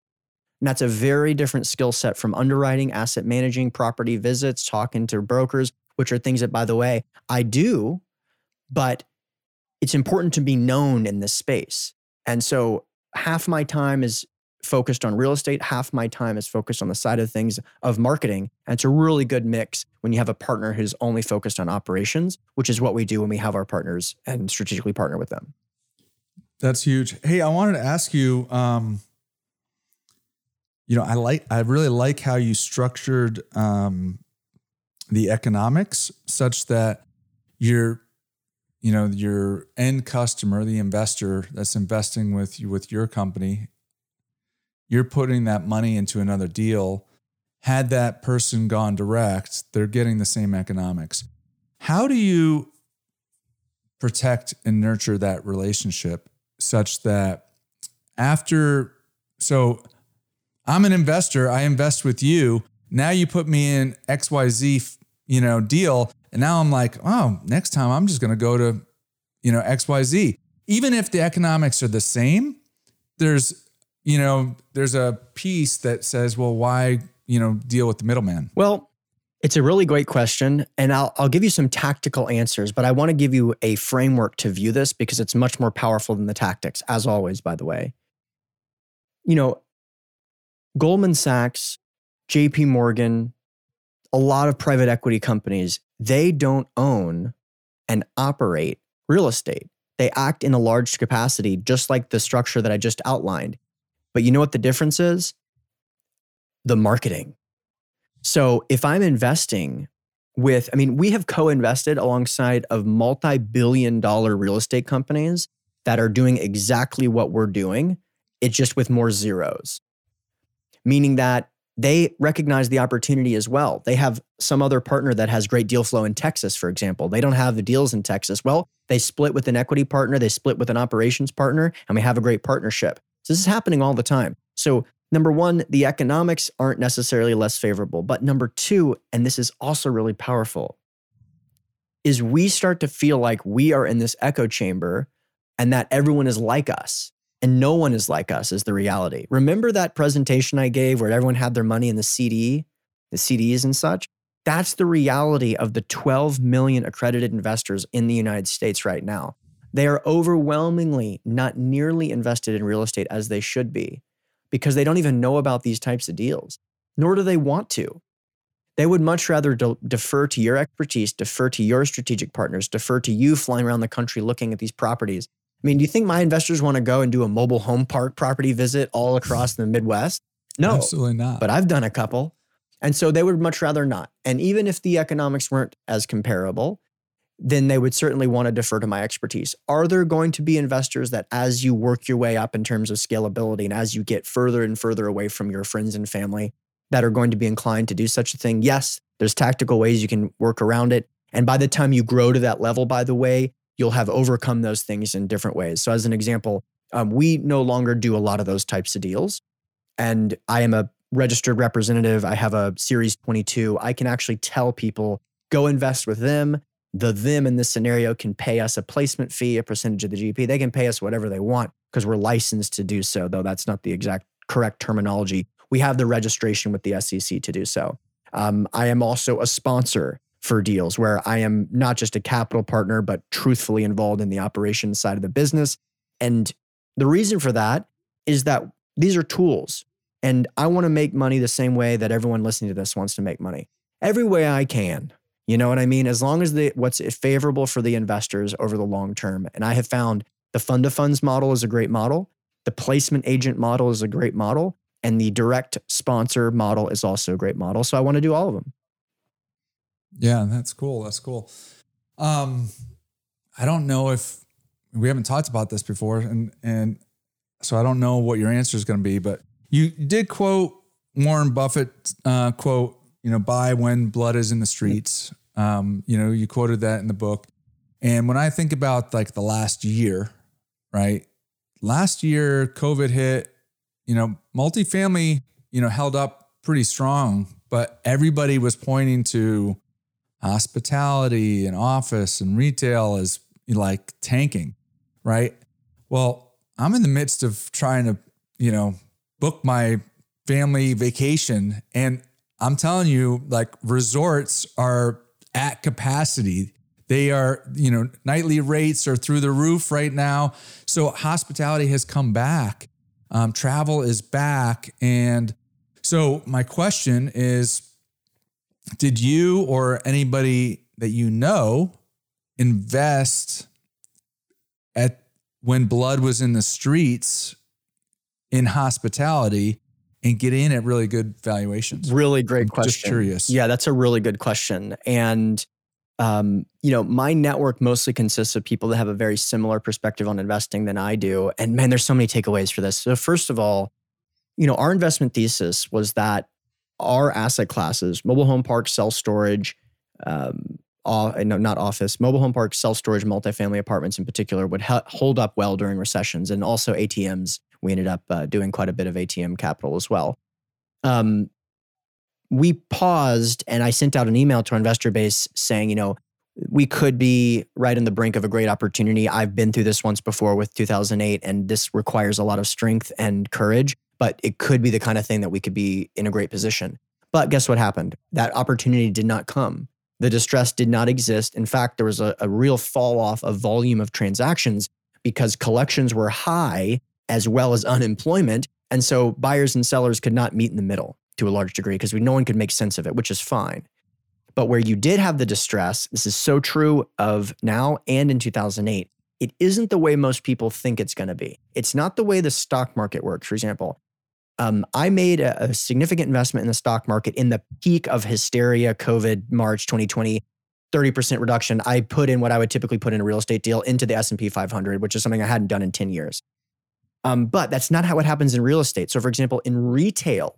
C: And that's a very different skill set from underwriting, asset managing, property visits, talking to brokers, which are things that, by the way, I do, but it's important to be known in this space. And so half my time is focused on real estate, half my time is focused on the side of things of marketing. And it's a really good mix when you have a partner who's only focused on operations, which is what we do when we have our partners and strategically partner with them.
A: That's huge. Hey, I wanted to ask you, um, you know, I like, I really like how you structured um, the economics such that your, you know, your end customer, the investor that's investing with you with your company, you're putting that money into another deal. Had that person gone direct, they're getting the same economics. How do you protect and nurture that relationship such that after, so I'm an investor, I invest with you. Now you put me in XYZ, you know, deal. And now I'm like, oh, next time I'm just going to go to, you know, XYZ. Even if the economics are the same, there's, you know, there's a piece that says, well, why, you know, deal with the middleman?
C: Well, it's a really great question. And I'll, I'll give you some tactical answers, but I want to give you a framework to view this because it's much more powerful than the tactics, as always, by the way. You know, Goldman Sachs, JP Morgan, a lot of private equity companies, they don't own and operate real estate. They act in a large capacity, just like the structure that I just outlined. But you know what the difference is? The marketing. So if I'm investing with, I mean, we have co invested alongside of multi billion dollar real estate companies that are doing exactly what we're doing. It's just with more zeros meaning that they recognize the opportunity as well. They have some other partner that has great deal flow in Texas, for example. They don't have the deals in Texas. Well, they split with an equity partner, they split with an operations partner, and we have a great partnership. So this is happening all the time. So, number one, the economics aren't necessarily less favorable. But number two, and this is also really powerful, is we start to feel like we are in this echo chamber and that everyone is like us and no one is like us is the reality. Remember that presentation I gave where everyone had their money in the CD, the CDs and such? That's the reality of the 12 million accredited investors in the United States right now. They are overwhelmingly not nearly invested in real estate as they should be because they don't even know about these types of deals, nor do they want to. They would much rather de- defer to your expertise, defer to your strategic partners, defer to you flying around the country looking at these properties I mean, do you think my investors want to go and do a mobile home park property visit all across the Midwest? No,
A: absolutely not.
C: But I've done a couple. And so they would much rather not. And even if the economics weren't as comparable, then they would certainly want to defer to my expertise. Are there going to be investors that, as you work your way up in terms of scalability and as you get further and further away from your friends and family, that are going to be inclined to do such a thing? Yes, there's tactical ways you can work around it. And by the time you grow to that level, by the way, you'll have overcome those things in different ways. So, as an example, um, we no longer do a lot of those types of deals. And I am a registered representative. I have a Series 22. I can actually tell people go invest with them. The them in this scenario can pay us a placement fee, a percentage of the GP. They can pay us whatever they want because we're licensed to do so, though that's not the exact correct terminology. We have the registration with the SEC to do so. Um, I am also a sponsor for deals where I am not just a capital partner, but truthfully involved in the operations side of the business. And the reason for that is that these are tools. And I want to make money the same way that everyone listening to this wants to make money. Every way I can. You know what I mean? As long as the what's favorable for the investors over the long term. And I have found the fund of funds model is a great model. The placement agent model is a great model. And the direct sponsor model is also a great model. So I want to do all of them.
A: Yeah, that's cool. That's cool. Um, I don't know if we haven't talked about this before, and and so I don't know what your answer is going to be. But you did quote Warren Buffett uh, quote, you know, buy when blood is in the streets. Um, you know, you quoted that in the book. And when I think about like the last year, right? Last year, COVID hit, you know, multifamily, you know, held up pretty strong, but everybody was pointing to hospitality and office and retail is like tanking, right? Well, I'm in the midst of trying to, you know, book my family vacation. And I'm telling you, like resorts are at capacity. They are, you know, nightly rates are through the roof right now. So hospitality has come back. Um, travel is back. And so my question is Did you or anybody that you know invest at when blood was in the streets in hospitality and get in at really good valuations?
C: Really great question.
A: Just curious.
C: Yeah, that's a really good question. And um, you know, my network mostly consists of people that have a very similar perspective on investing than I do. And man, there's so many takeaways for this. So first of all, you know, our investment thesis was that our asset classes, mobile home parks, self storage, um, uh, no, not office, mobile home parks, self storage, multifamily apartments in particular would ha- hold up well during recessions, and also ATMs. We ended up uh, doing quite a bit of ATM capital as well. Um, we paused, and I sent out an email to our investor base saying, you know, we could be right on the brink of a great opportunity. I've been through this once before with 2008, and this requires a lot of strength and courage, but it could be the kind of thing that we could be in a great position. But guess what happened? That opportunity did not come. The distress did not exist. In fact, there was a, a real fall off of volume of transactions because collections were high as well as unemployment. And so buyers and sellers could not meet in the middle to a large degree because no one could make sense of it, which is fine. But where you did have the distress, this is so true of now and in 2008, it isn't the way most people think it's going to be. It's not the way the stock market works. For example, um, I made a, a, significant investment in the stock market in the peak of hysteria, COVID, March 2020, 30% reduction. I put in what I would typically put in a real estate deal into the S&P 500, which is something I hadn't done in 10 years. Um, but that's not how it happens in real estate. So, for example, in retail,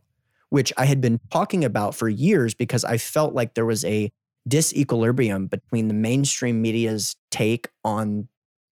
C: which I had been talking about for years because I felt like there was a disequilibrium between the mainstream media's take on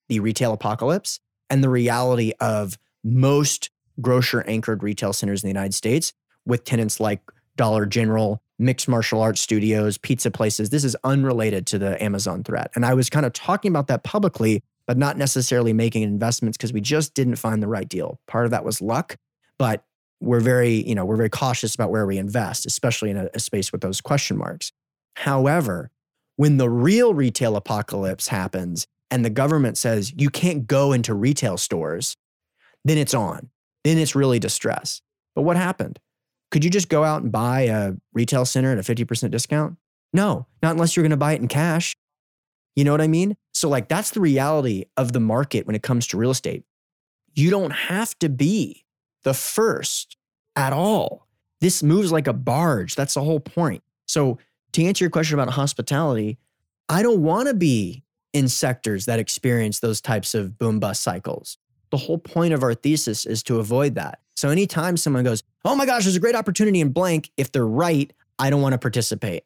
C: the retail apocalypse and the reality of most grocer anchored retail centers in the United States with tenants like Dollar General, mixed martial arts studios, pizza places. This is unrelated to the Amazon threat. And I was kind of talking about that publicly, but not necessarily making investments because we just didn't find the right deal. Part of that was luck, but we're very, you know, we're very cautious about where we invest, especially in a, a space with those question marks. However, when the real retail apocalypse happens and the government says you can't go into retail stores, then it's on then it's really distress. But what happened? Could you just go out and buy a retail center at a 50% discount? No, not unless you're going to buy it in cash. You know what I mean? So, like, that's the reality of the market when it comes to real estate. You don't have to be the first at all. This moves like a barge. That's the whole point. So, to answer your question about hospitality, I don't want to be in sectors that experience those types of boom bust cycles. The whole point of our thesis is to avoid that. So anytime someone goes, oh my gosh, there's a great opportunity in blank, if they're right, I don't want to participate.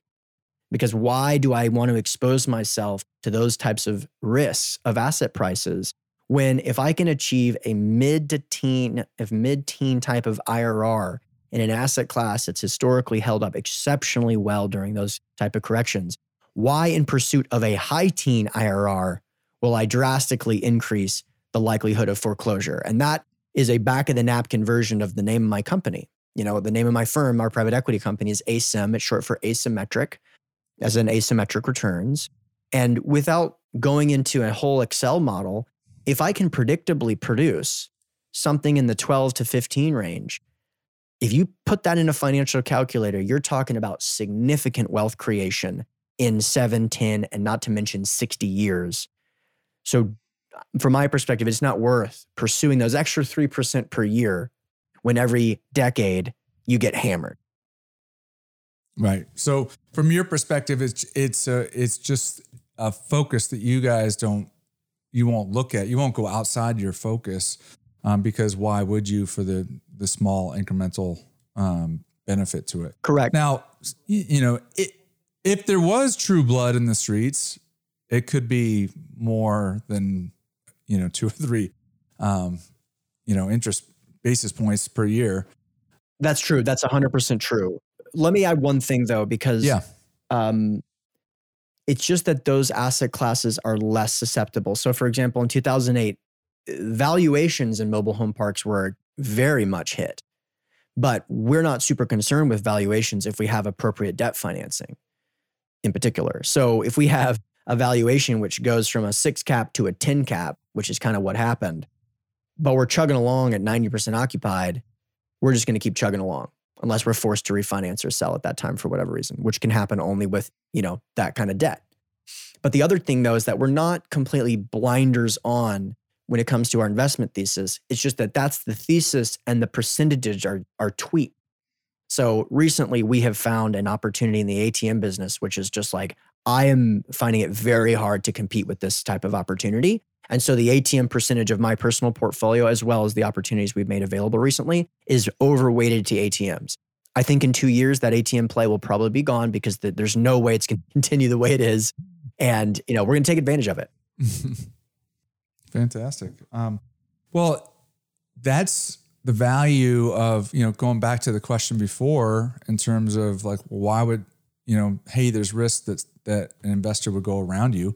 C: Because why do I want to expose myself to those types of risks of asset prices when if I can achieve a mid to teen, if mid teen type of IRR in an asset class that's historically held up exceptionally well during those type of corrections, why in pursuit of a high teen IRR will I drastically increase the likelihood of foreclosure. And that is a back of the napkin version of the name of my company. You know, the name of my firm, our private equity company is Asym. It's short for asymmetric, as in asymmetric returns. And without going into a whole Excel model, if I can predictably produce something in the 12 to 15 range, if you put that in a financial calculator, you're talking about significant wealth creation in seven, 10, and not to mention 60 years. So from my perspective, it's not worth pursuing those extra 3% per year when every decade you get hammered.
A: Right. So from your perspective, it's it's uh, it's just a focus that you guys don't you won't look at. You won't go outside your focus um, because why would you for the the small incremental um, benefit to it?
C: Correct.
A: Now, you know, it, if there was true blood in the streets, it could be more than you know, two or three, um, you know, interest basis points per year.
C: That's true. That's 100% true. Let me add one thing though, because
A: yeah.
C: Um, it's just that those asset classes are less susceptible. So, for example, in 2008, valuations in mobile home parks were very much hit But we're not super concerned with valuations if we have appropriate debt financing in particular. So if we have a valuation which goes from a six cap to a 10 cap, which is kind of what happened, but we're chugging along at 90% occupied, we're just going to keep chugging along unless we're forced to refinance or sell at that time for whatever reason, which can happen only with, you know, that kind of debt. But the other thing though is that we're not completely blinders on when it comes to our investment thesis. It's just that that's the thesis and the percentages are are tweaked. So recently we have found an opportunity in the ATM business, which is just like I am finding it very hard to compete with this type of opportunity. And so the ATM percentage of my personal portfolio, as well as the opportunities we've made available recently, is overweighted to ATMs. I think in two years that ATM play will probably be gone because the, there's no way it's going to continue the way it is, and you know we're going to take advantage of it.
A: Fantastic. Um, well, that's the value of you know going back to the question before in terms of like why would you know hey there's risk that that an investor would go around you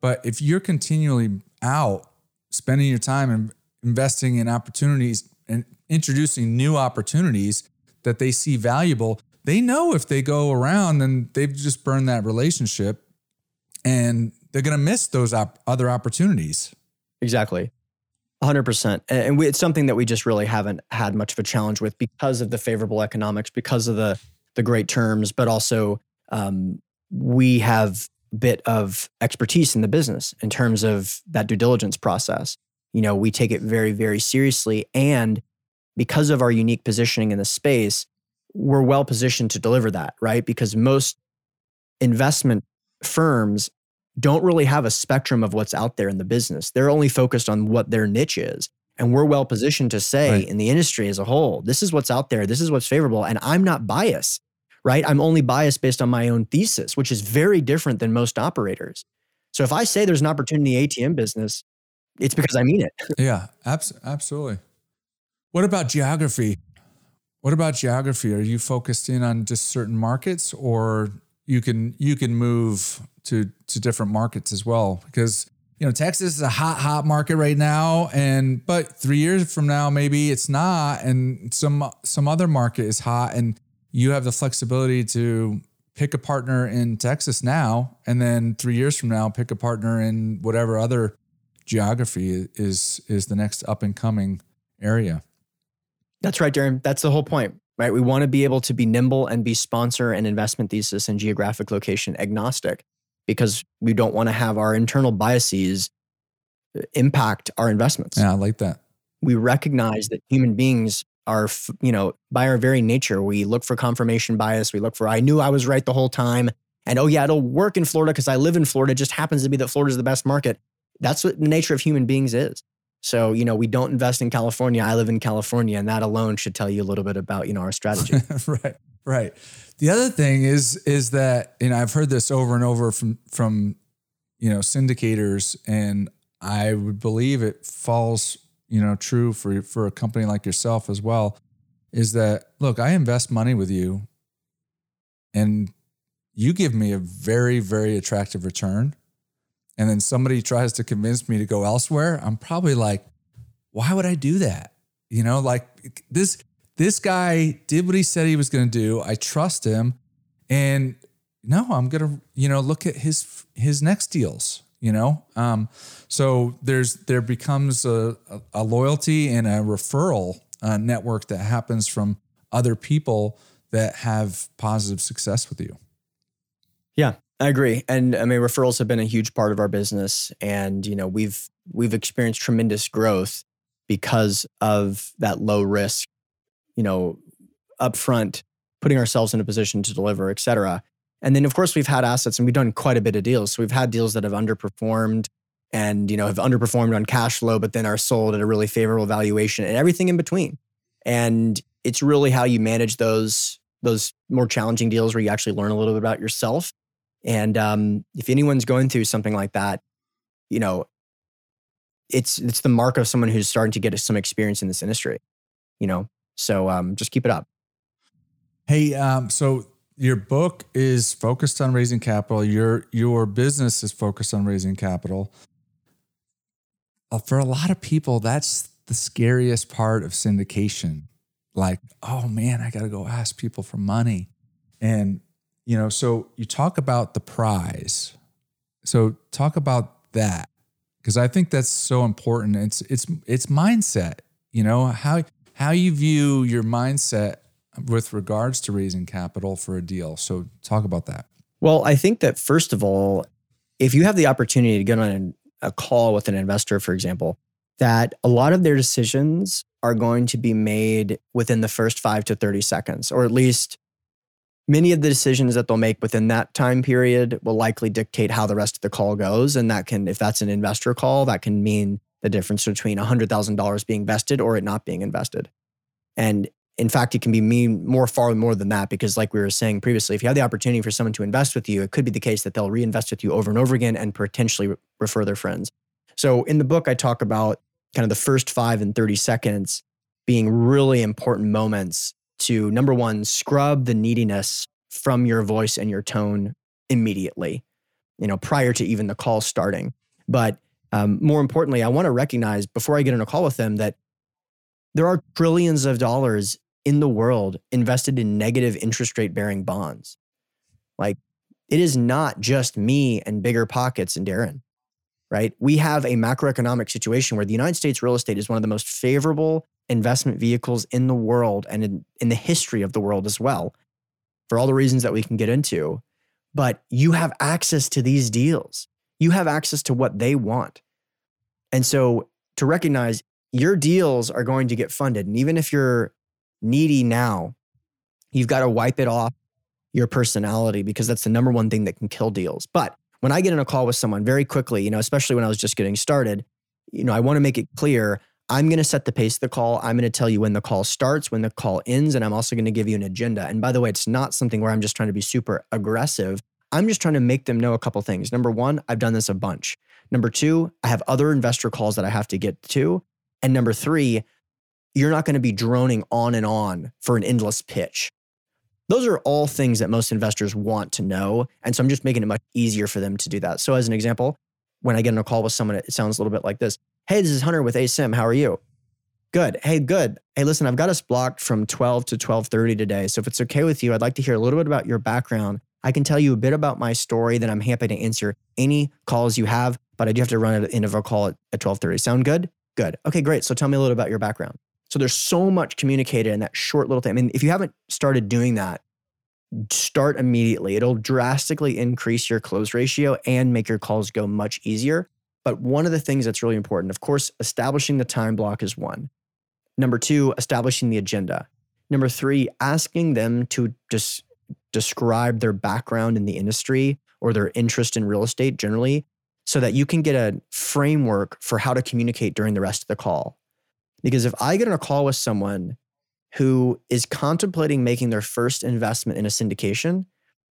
A: but if you're continually out spending your time and investing in opportunities and introducing new opportunities that they see valuable, they know if they go around then they've just burned that relationship and they're going to miss those op- other opportunities.
C: Exactly. 100%. And we, it's something that we just really haven't had much of a challenge with because of the favorable economics, because of the the great terms, but also um, we have bit of expertise in the business in terms of that due diligence process. You know, we take it very, very seriously. And because of our unique positioning in the space, we're well positioned to deliver that, right? Because most investment firms don't really have a spectrum of what's out there in the business. They're only focused on what their niche is. And we're well positioned to say right. in the industry as a whole, this is what's out there, this is what's favorable. And I'm not biased right? I'm only biased based on my own thesis, which is very different than most operators. So if I say there's an opportunity in the ATM business, it's because I mean it.
A: yeah, abs- absolutely. What about geography? What about geography? Are you focused in on just certain markets or you can you can move to to different markets as well? Because you know, Texas is a hot, hot market right now, and but three years from now, maybe it's not, and some some other market is hot, and you have the flexibility to pick a partner in Texas now, and then three years from now, pick a partner in whatever other geography is is the next up and coming area.
C: That's right, Darren. That's the whole point, right? We want to be able to be nimble and be sponsor and investment thesis and geographic location agnostic because we don't want to have our internal biases uh, impact our investments.
A: Yeah, I like that.
C: We recognize that human beings are, you know, by our very nature, we look for confirmation bias. We look for, I knew I was right the whole time. And oh, yeah, it'll work in Florida because I live in Florida. It just happens to be that Florida is the best market. That's what the nature of human beings is. So, you know, we don't invest in California. I live in California, and that alone should tell you a little bit about, you know, our strategy.
A: right. Right. The other thing is is that, and I've heard this over and over from from you know syndicators, and I would believe it falls you know true for for a company like yourself as well is that look i invest money with you and you give me a very very attractive return. And then somebody tries to convince me to go elsewhere i'm probably like why would i do that? You know like this this guy did what he said he was going to do. I trust him. And no i'm going to you know look at his his next deals you know? Um, so there's there becomes a, a loyalty and a referral uh, network that happens from other people that have positive success with you.
C: Yeah i agree. And i mean referrals have been a huge part of our business. And you know we've we've experienced tremendous growth because of that low risk you know upfront putting ourselves in a position to deliver et cetera and then, of course, we've had assets and we've done quite a bit of deals. So we've had deals that have underperformed and, you know, have underperformed on cash flow, but then are sold at a really favorable valuation and everything in between. And it's really how you manage those those more challenging deals where you actually learn a little bit about yourself. And um, if anyone's going through something like that, you know, it's it's the mark of someone who's starting to get some experience in this industry. You know, so um, just keep it up.
A: Hey, um, so your book is focused on raising capital. Your your business is focused on raising capital. Uh, for a lot of people, that's the scariest part of syndication. like, oh man, I got to go ask people for money. And, you know, so you talk about the prize. So talk about that because I think that's so important. It's it's it's mindset, you know, how how you view your mindset with regards to raising capital for a deal. So talk about that.
C: Well, I think that first of all, if you have the opportunity to get on a call with an investor, for example, that a lot of their decisions are going to be made within the first five to 30 seconds, or at least many of the decisions that they'll make within that time period will likely dictate how the rest of the call goes. And that can, if that's an investor call, that can mean the difference between $100,000 being vested or it not being invested. And in fact, it can be mean more, far more than that, because like we were saying previously, if you have the opportunity for someone to invest with you, it could be the case that they'll reinvest with you over and over again and potentially refer their friends. So in the book, I talk about kind of the first five and 30 seconds being really important moments to number one, scrub the neediness from your voice and your tone immediately, you know, prior to even the call starting. But um, more importantly, I want to recognize before I get in a call with them that there are trillions of dollars in the world invested in negative interest rate bearing bonds. Like it is not just me and BiggerPockets and Darren, right? We have a macroeconomic situation where the United States real estate is one of the most favorable investment vehicles in the world and in, in the history of the world as well, for all the reasons that we can get into. But you have access to these deals, you have access to what they want. And so to recognize your deals are going to get funded. And even if you're needy now, you've got to wipe it off your personality because that's the number one thing that can kill deals. But when I get in a call with someone very quickly, you know, especially when I was just getting started, you know, I want to make it clear I'm going to set the pace of the call. I'm going to tell you when the call starts, when the call ends, and I'm also going to give you an agenda. And by the way, it's not something where I'm just trying to be super aggressive. I'm just trying to make them know a couple things. Number one, I've done this a bunch. Number two, I have other investor calls that I have to get to. And number three, you're not going to be droning on and on for an endless pitch. Those are all things that most investors want to know. And so I'm just making it much easier for them to do that. So, as an example, when I get in a call with someone, it sounds a little bit like this Hey, this is Hunter with Asym. How are you? Good. Hey, good. Hey, listen, I've got us blocked from 12 to 12:30 today. So if it's okay with you, I'd like to hear a little bit about your background. I can tell you a bit about my story, then I'm happy to answer any calls you have, but I do have to run at the end of a call at, at 12:30. Sound good? Good. Okay, great. So tell me a little about your background. So there's so much communicated in that short little thing. I mean, if you haven't started doing that, start immediately. It'll drastically increase your close ratio and make your calls go much easier. But one of the things that's really important, of course, establishing the time block is one. Number two, establishing the agenda. Number three, asking them to just describe their background in the industry or their interest in real estate generally so that you can get a framework for how to communicate during the rest of the call. Because if I get on a call with someone who is contemplating making their first investment in a syndication,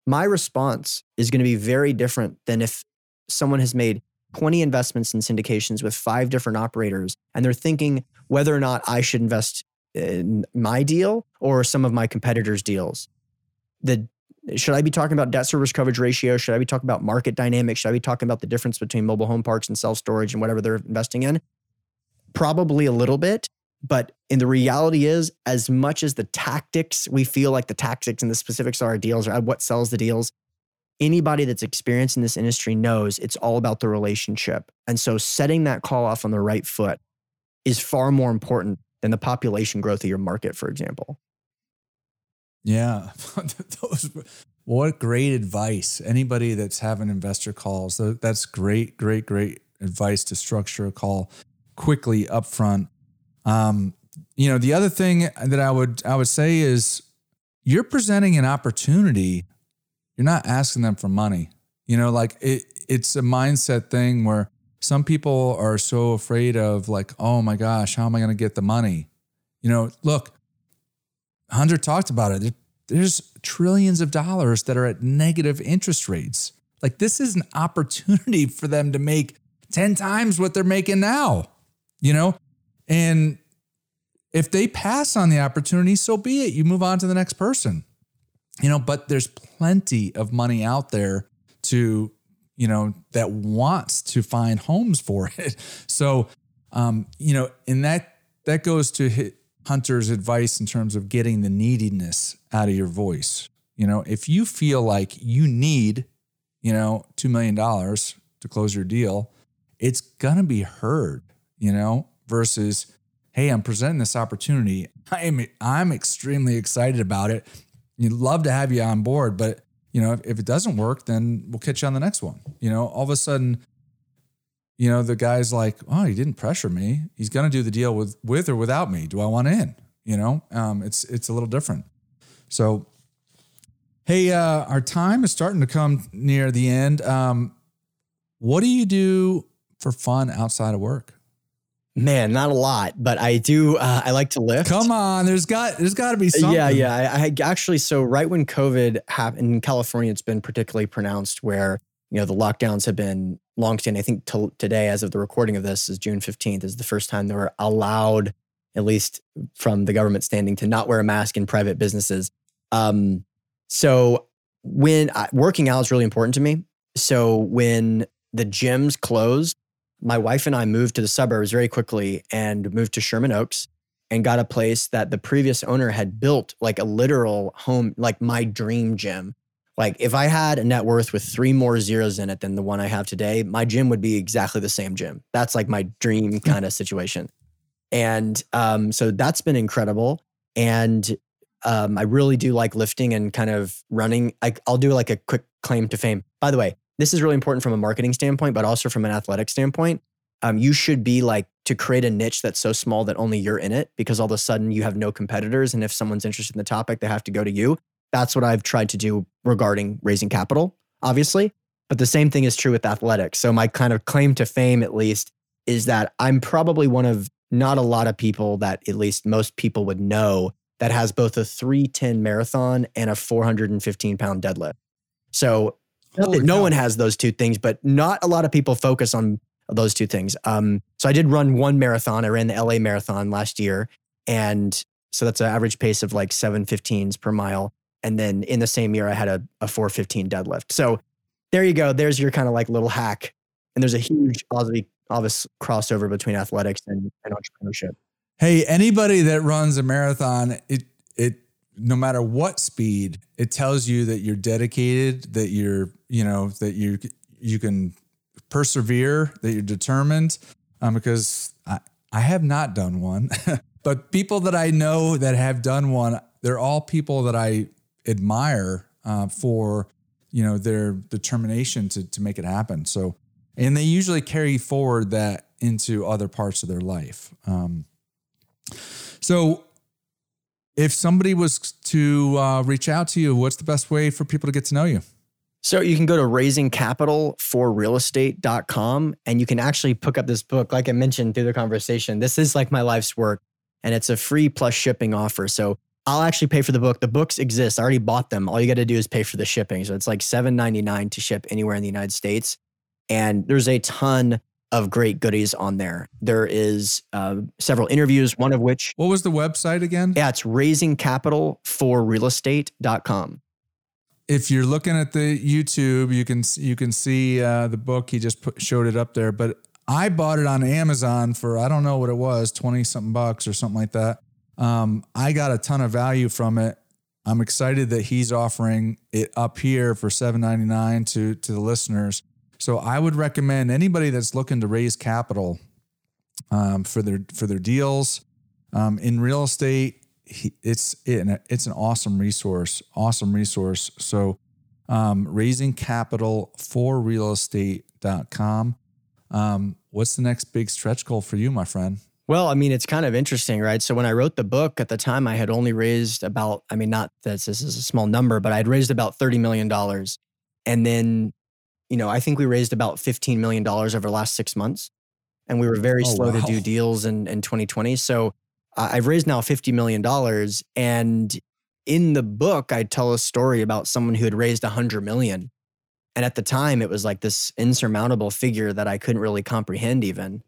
C: my response is going to be very different than if someone has made 20 investments in syndications with five different operators and they're thinking whether or not I should invest in my deal or some of my competitors' deals. The should I be talking about debt service coverage ratio? Should I be talking about market dynamics? Should I be talking about the difference between mobile home parks and self storage and whatever they're investing in? Probably a little bit. But in the reality is, as much as the tactics, we feel like the tactics and the specifics of our deals or what sells the deals, anybody that's experienced in this industry knows it's all about the relationship. And so setting that call off on the right foot is far more important than the population growth of your market, for example.
A: Yeah. Those, what great advice. Anybody that's having investor calls, that's great, great, great advice to structure a call quickly upfront. Um, you know, the other thing that I would I would say is you're presenting an opportunity. You're not asking them for money. You know, like it it's a mindset thing where some people are so afraid of like, oh my gosh, how am I going to get the money? You know, look, Hunter talked about it. There's trillions of dollars that are at negative interest rates. Like this is an opportunity for them to make 10 times what they're making now, you know? And if they pass on the opportunity, so be it. You move on to the next person. You know, but there's plenty of money out there to, you know, that wants to find homes for it. So, um, you know, and that that goes to Hunter's advice in terms of getting the neediness out of your voice. You know, if you feel like you need, you know, $2 million to close your deal, it's going to be heard, you know, versus, hey, I'm presenting this opportunity. I am, I'm extremely excited about it. You'd love to have you on board, but you know, if, if it doesn't work, then we'll catch you on the next one. You know, all of a sudden, you know, the guy's like, oh, he didn't pressure me. He's going to do the deal with with or without me. Do I want in? You know, um, it's it's a little different. So, hey, uh, our time is starting to come near the end. Um, what do you do for fun outside of work?
C: Man, not a lot, but I do. Uh, I like to lift.
A: Come on, there's got there's got to be something.
C: Yeah, yeah. I, I actually so right when COVID happened in California, it's been particularly pronounced where you know the lockdowns have been longstanding. I think t- today, as of the recording of this, is June fifteenth, is the first time they were allowed, at least from the government standing, to not wear a mask in private businesses. Um, so when I, working out is really important to me. So when the gyms closed my wife and I moved to the suburbs very quickly and moved to Sherman Oaks and got a place that the previous owner had built like a literal home, like my dream gym. Like if I had a net worth with three more zeros in it than the one I have today, my gym would be exactly the same gym. That's like my dream kind of situation. And um, so that's been incredible. And um, I really do like lifting and kind of running. I, I'll do like a quick claim to fame. By the way, this is really important from a marketing standpoint, but also from an athletic standpoint. Um, you should be like to create a niche that's so small that only you're in it because all of a sudden you have no competitors. And if someone's interested in the topic, they have to go to you. That's what I've tried to do regarding raising capital, obviously. But the same thing is true with athletics. So, my kind of claim to fame, at least, is that I'm probably one of not a lot of people that at least most people would know that has both a 310 marathon and a 415 pound deadlift. So Holy no one has those two things, but not a lot of people focus on those two things. Um, so I did run one marathon. I ran the LA marathon last year. And so that's an average pace of like 715s per mile. And then in the same year, I had a, a 415 deadlift. So there you go. There's your kind of like little hack. And there's a huge obviously, obvious crossover between athletics and, and entrepreneurship.
A: Hey, anybody that runs a marathon, it it no matter what speed, it tells you that you're dedicated, that you're, you know, that you you can persevere, that you're determined. Um, because I, I have not done one, but people that I know that have done one, they're all people that I admire uh, for, you know, their determination to to make it happen. So, and they usually carry forward that into other parts of their life. Um, so if somebody was to uh, reach out to you, what's the best way for people to get to know you?
C: So you can go to raisingcapitalforrealestate.com and you can actually pick up this book. Like I mentioned through the conversation, this is like my life's work and it's a free plus shipping offer. So I'll actually pay for the book. The books exist. I already bought them. All you got to do is pay for the shipping. So it's like $7.99 to ship anywhere in the United States. And there's a ton of great goodies on there. There is uh, several interviews, one of which.
A: What was the website again?
C: Yeah, it's raisingcapitalforrealestate.com.
A: If you're looking at the YouTube, you can you can see uh, the book. He just put, showed it up there, but I bought it on Amazon for I don't know what it was, twenty something bucks or something like that. Um, I got a ton of value from it. I'm excited that he's offering it up here for seven ninety nine to to the listeners. So I would recommend anybody that's looking to raise capital um, for their for their deals um, in real estate. It's it's an awesome resource, awesome resource. So um, raising capital for real estate.com. Um, what's the next big stretch goal for you, my friend?
C: Well, I mean, it's kind of interesting, right? So when I wrote the book at the time, I had only raised about, I mean, not that this is a small number, but I'd raised about $30 million. And then you know, I think we raised about $15 million over the last six months. And we were very oh, slow wow. to do deals in, in 2020. So uh, I've raised now $50 million. And in the book, I tell a story about someone who had raised 100 million. And at the time, it was like this insurmountable figure that I couldn't really comprehend even.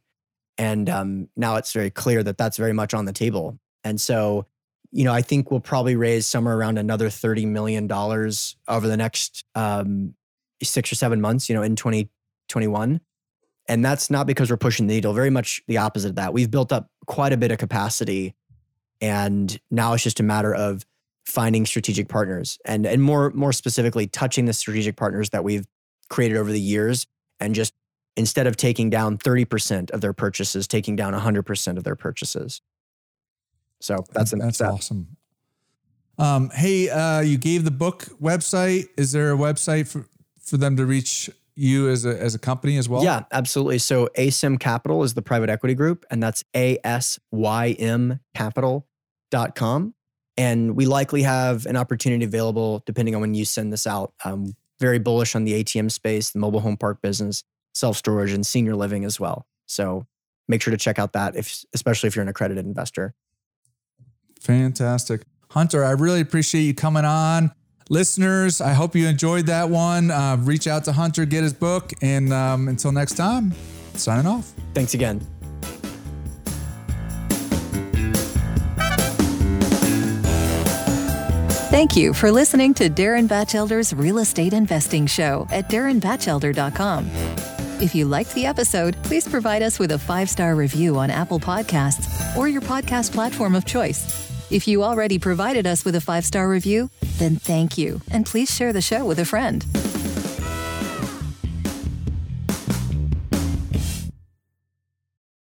C: And um, now it's very clear that that's very much on the table. And so, you know, I think we'll probably raise somewhere around another $30 million over the next um, six or seven months, you know, in 2021. And that's not because we're pushing the needle, very much the opposite of that. We've built up quite a bit of capacity And now it's just a matter of finding strategic partners and, and more, more specifically, touching the strategic partners that we've created over the years and just instead of taking down 30% of their purchases, taking down 100% of their purchases. So that's the
A: That's
C: step.
A: awesome. Um, hey, uh, you gave the book website. Is there a website for, for them to reach you as a, as a company as well?
C: Yeah, absolutely. So ASYM Capital is the private equity group, and that's A-S-Y-M capital.com. And we likely have an opportunity available depending on when you send this out. Um, very bullish on the ATM space, the mobile home park business, self-storage, and senior living as well. So make sure to check out that, if especially if you're an accredited investor.
A: Fantastic. Hunter, I really appreciate you coming on. Listeners, I hope you enjoyed that one. Uh, reach out to Hunter, get his book. And um, until next time, signing off.
C: Thanks again.
B: Thank you for listening to Darren Batchelder's Real Estate Investing Show at darrenbatchelder.com. If you liked the episode, please provide us with a five star review on Apple Podcasts or your podcast platform of choice. If you already provided us with a five star review, then thank you, and please share the show with a friend.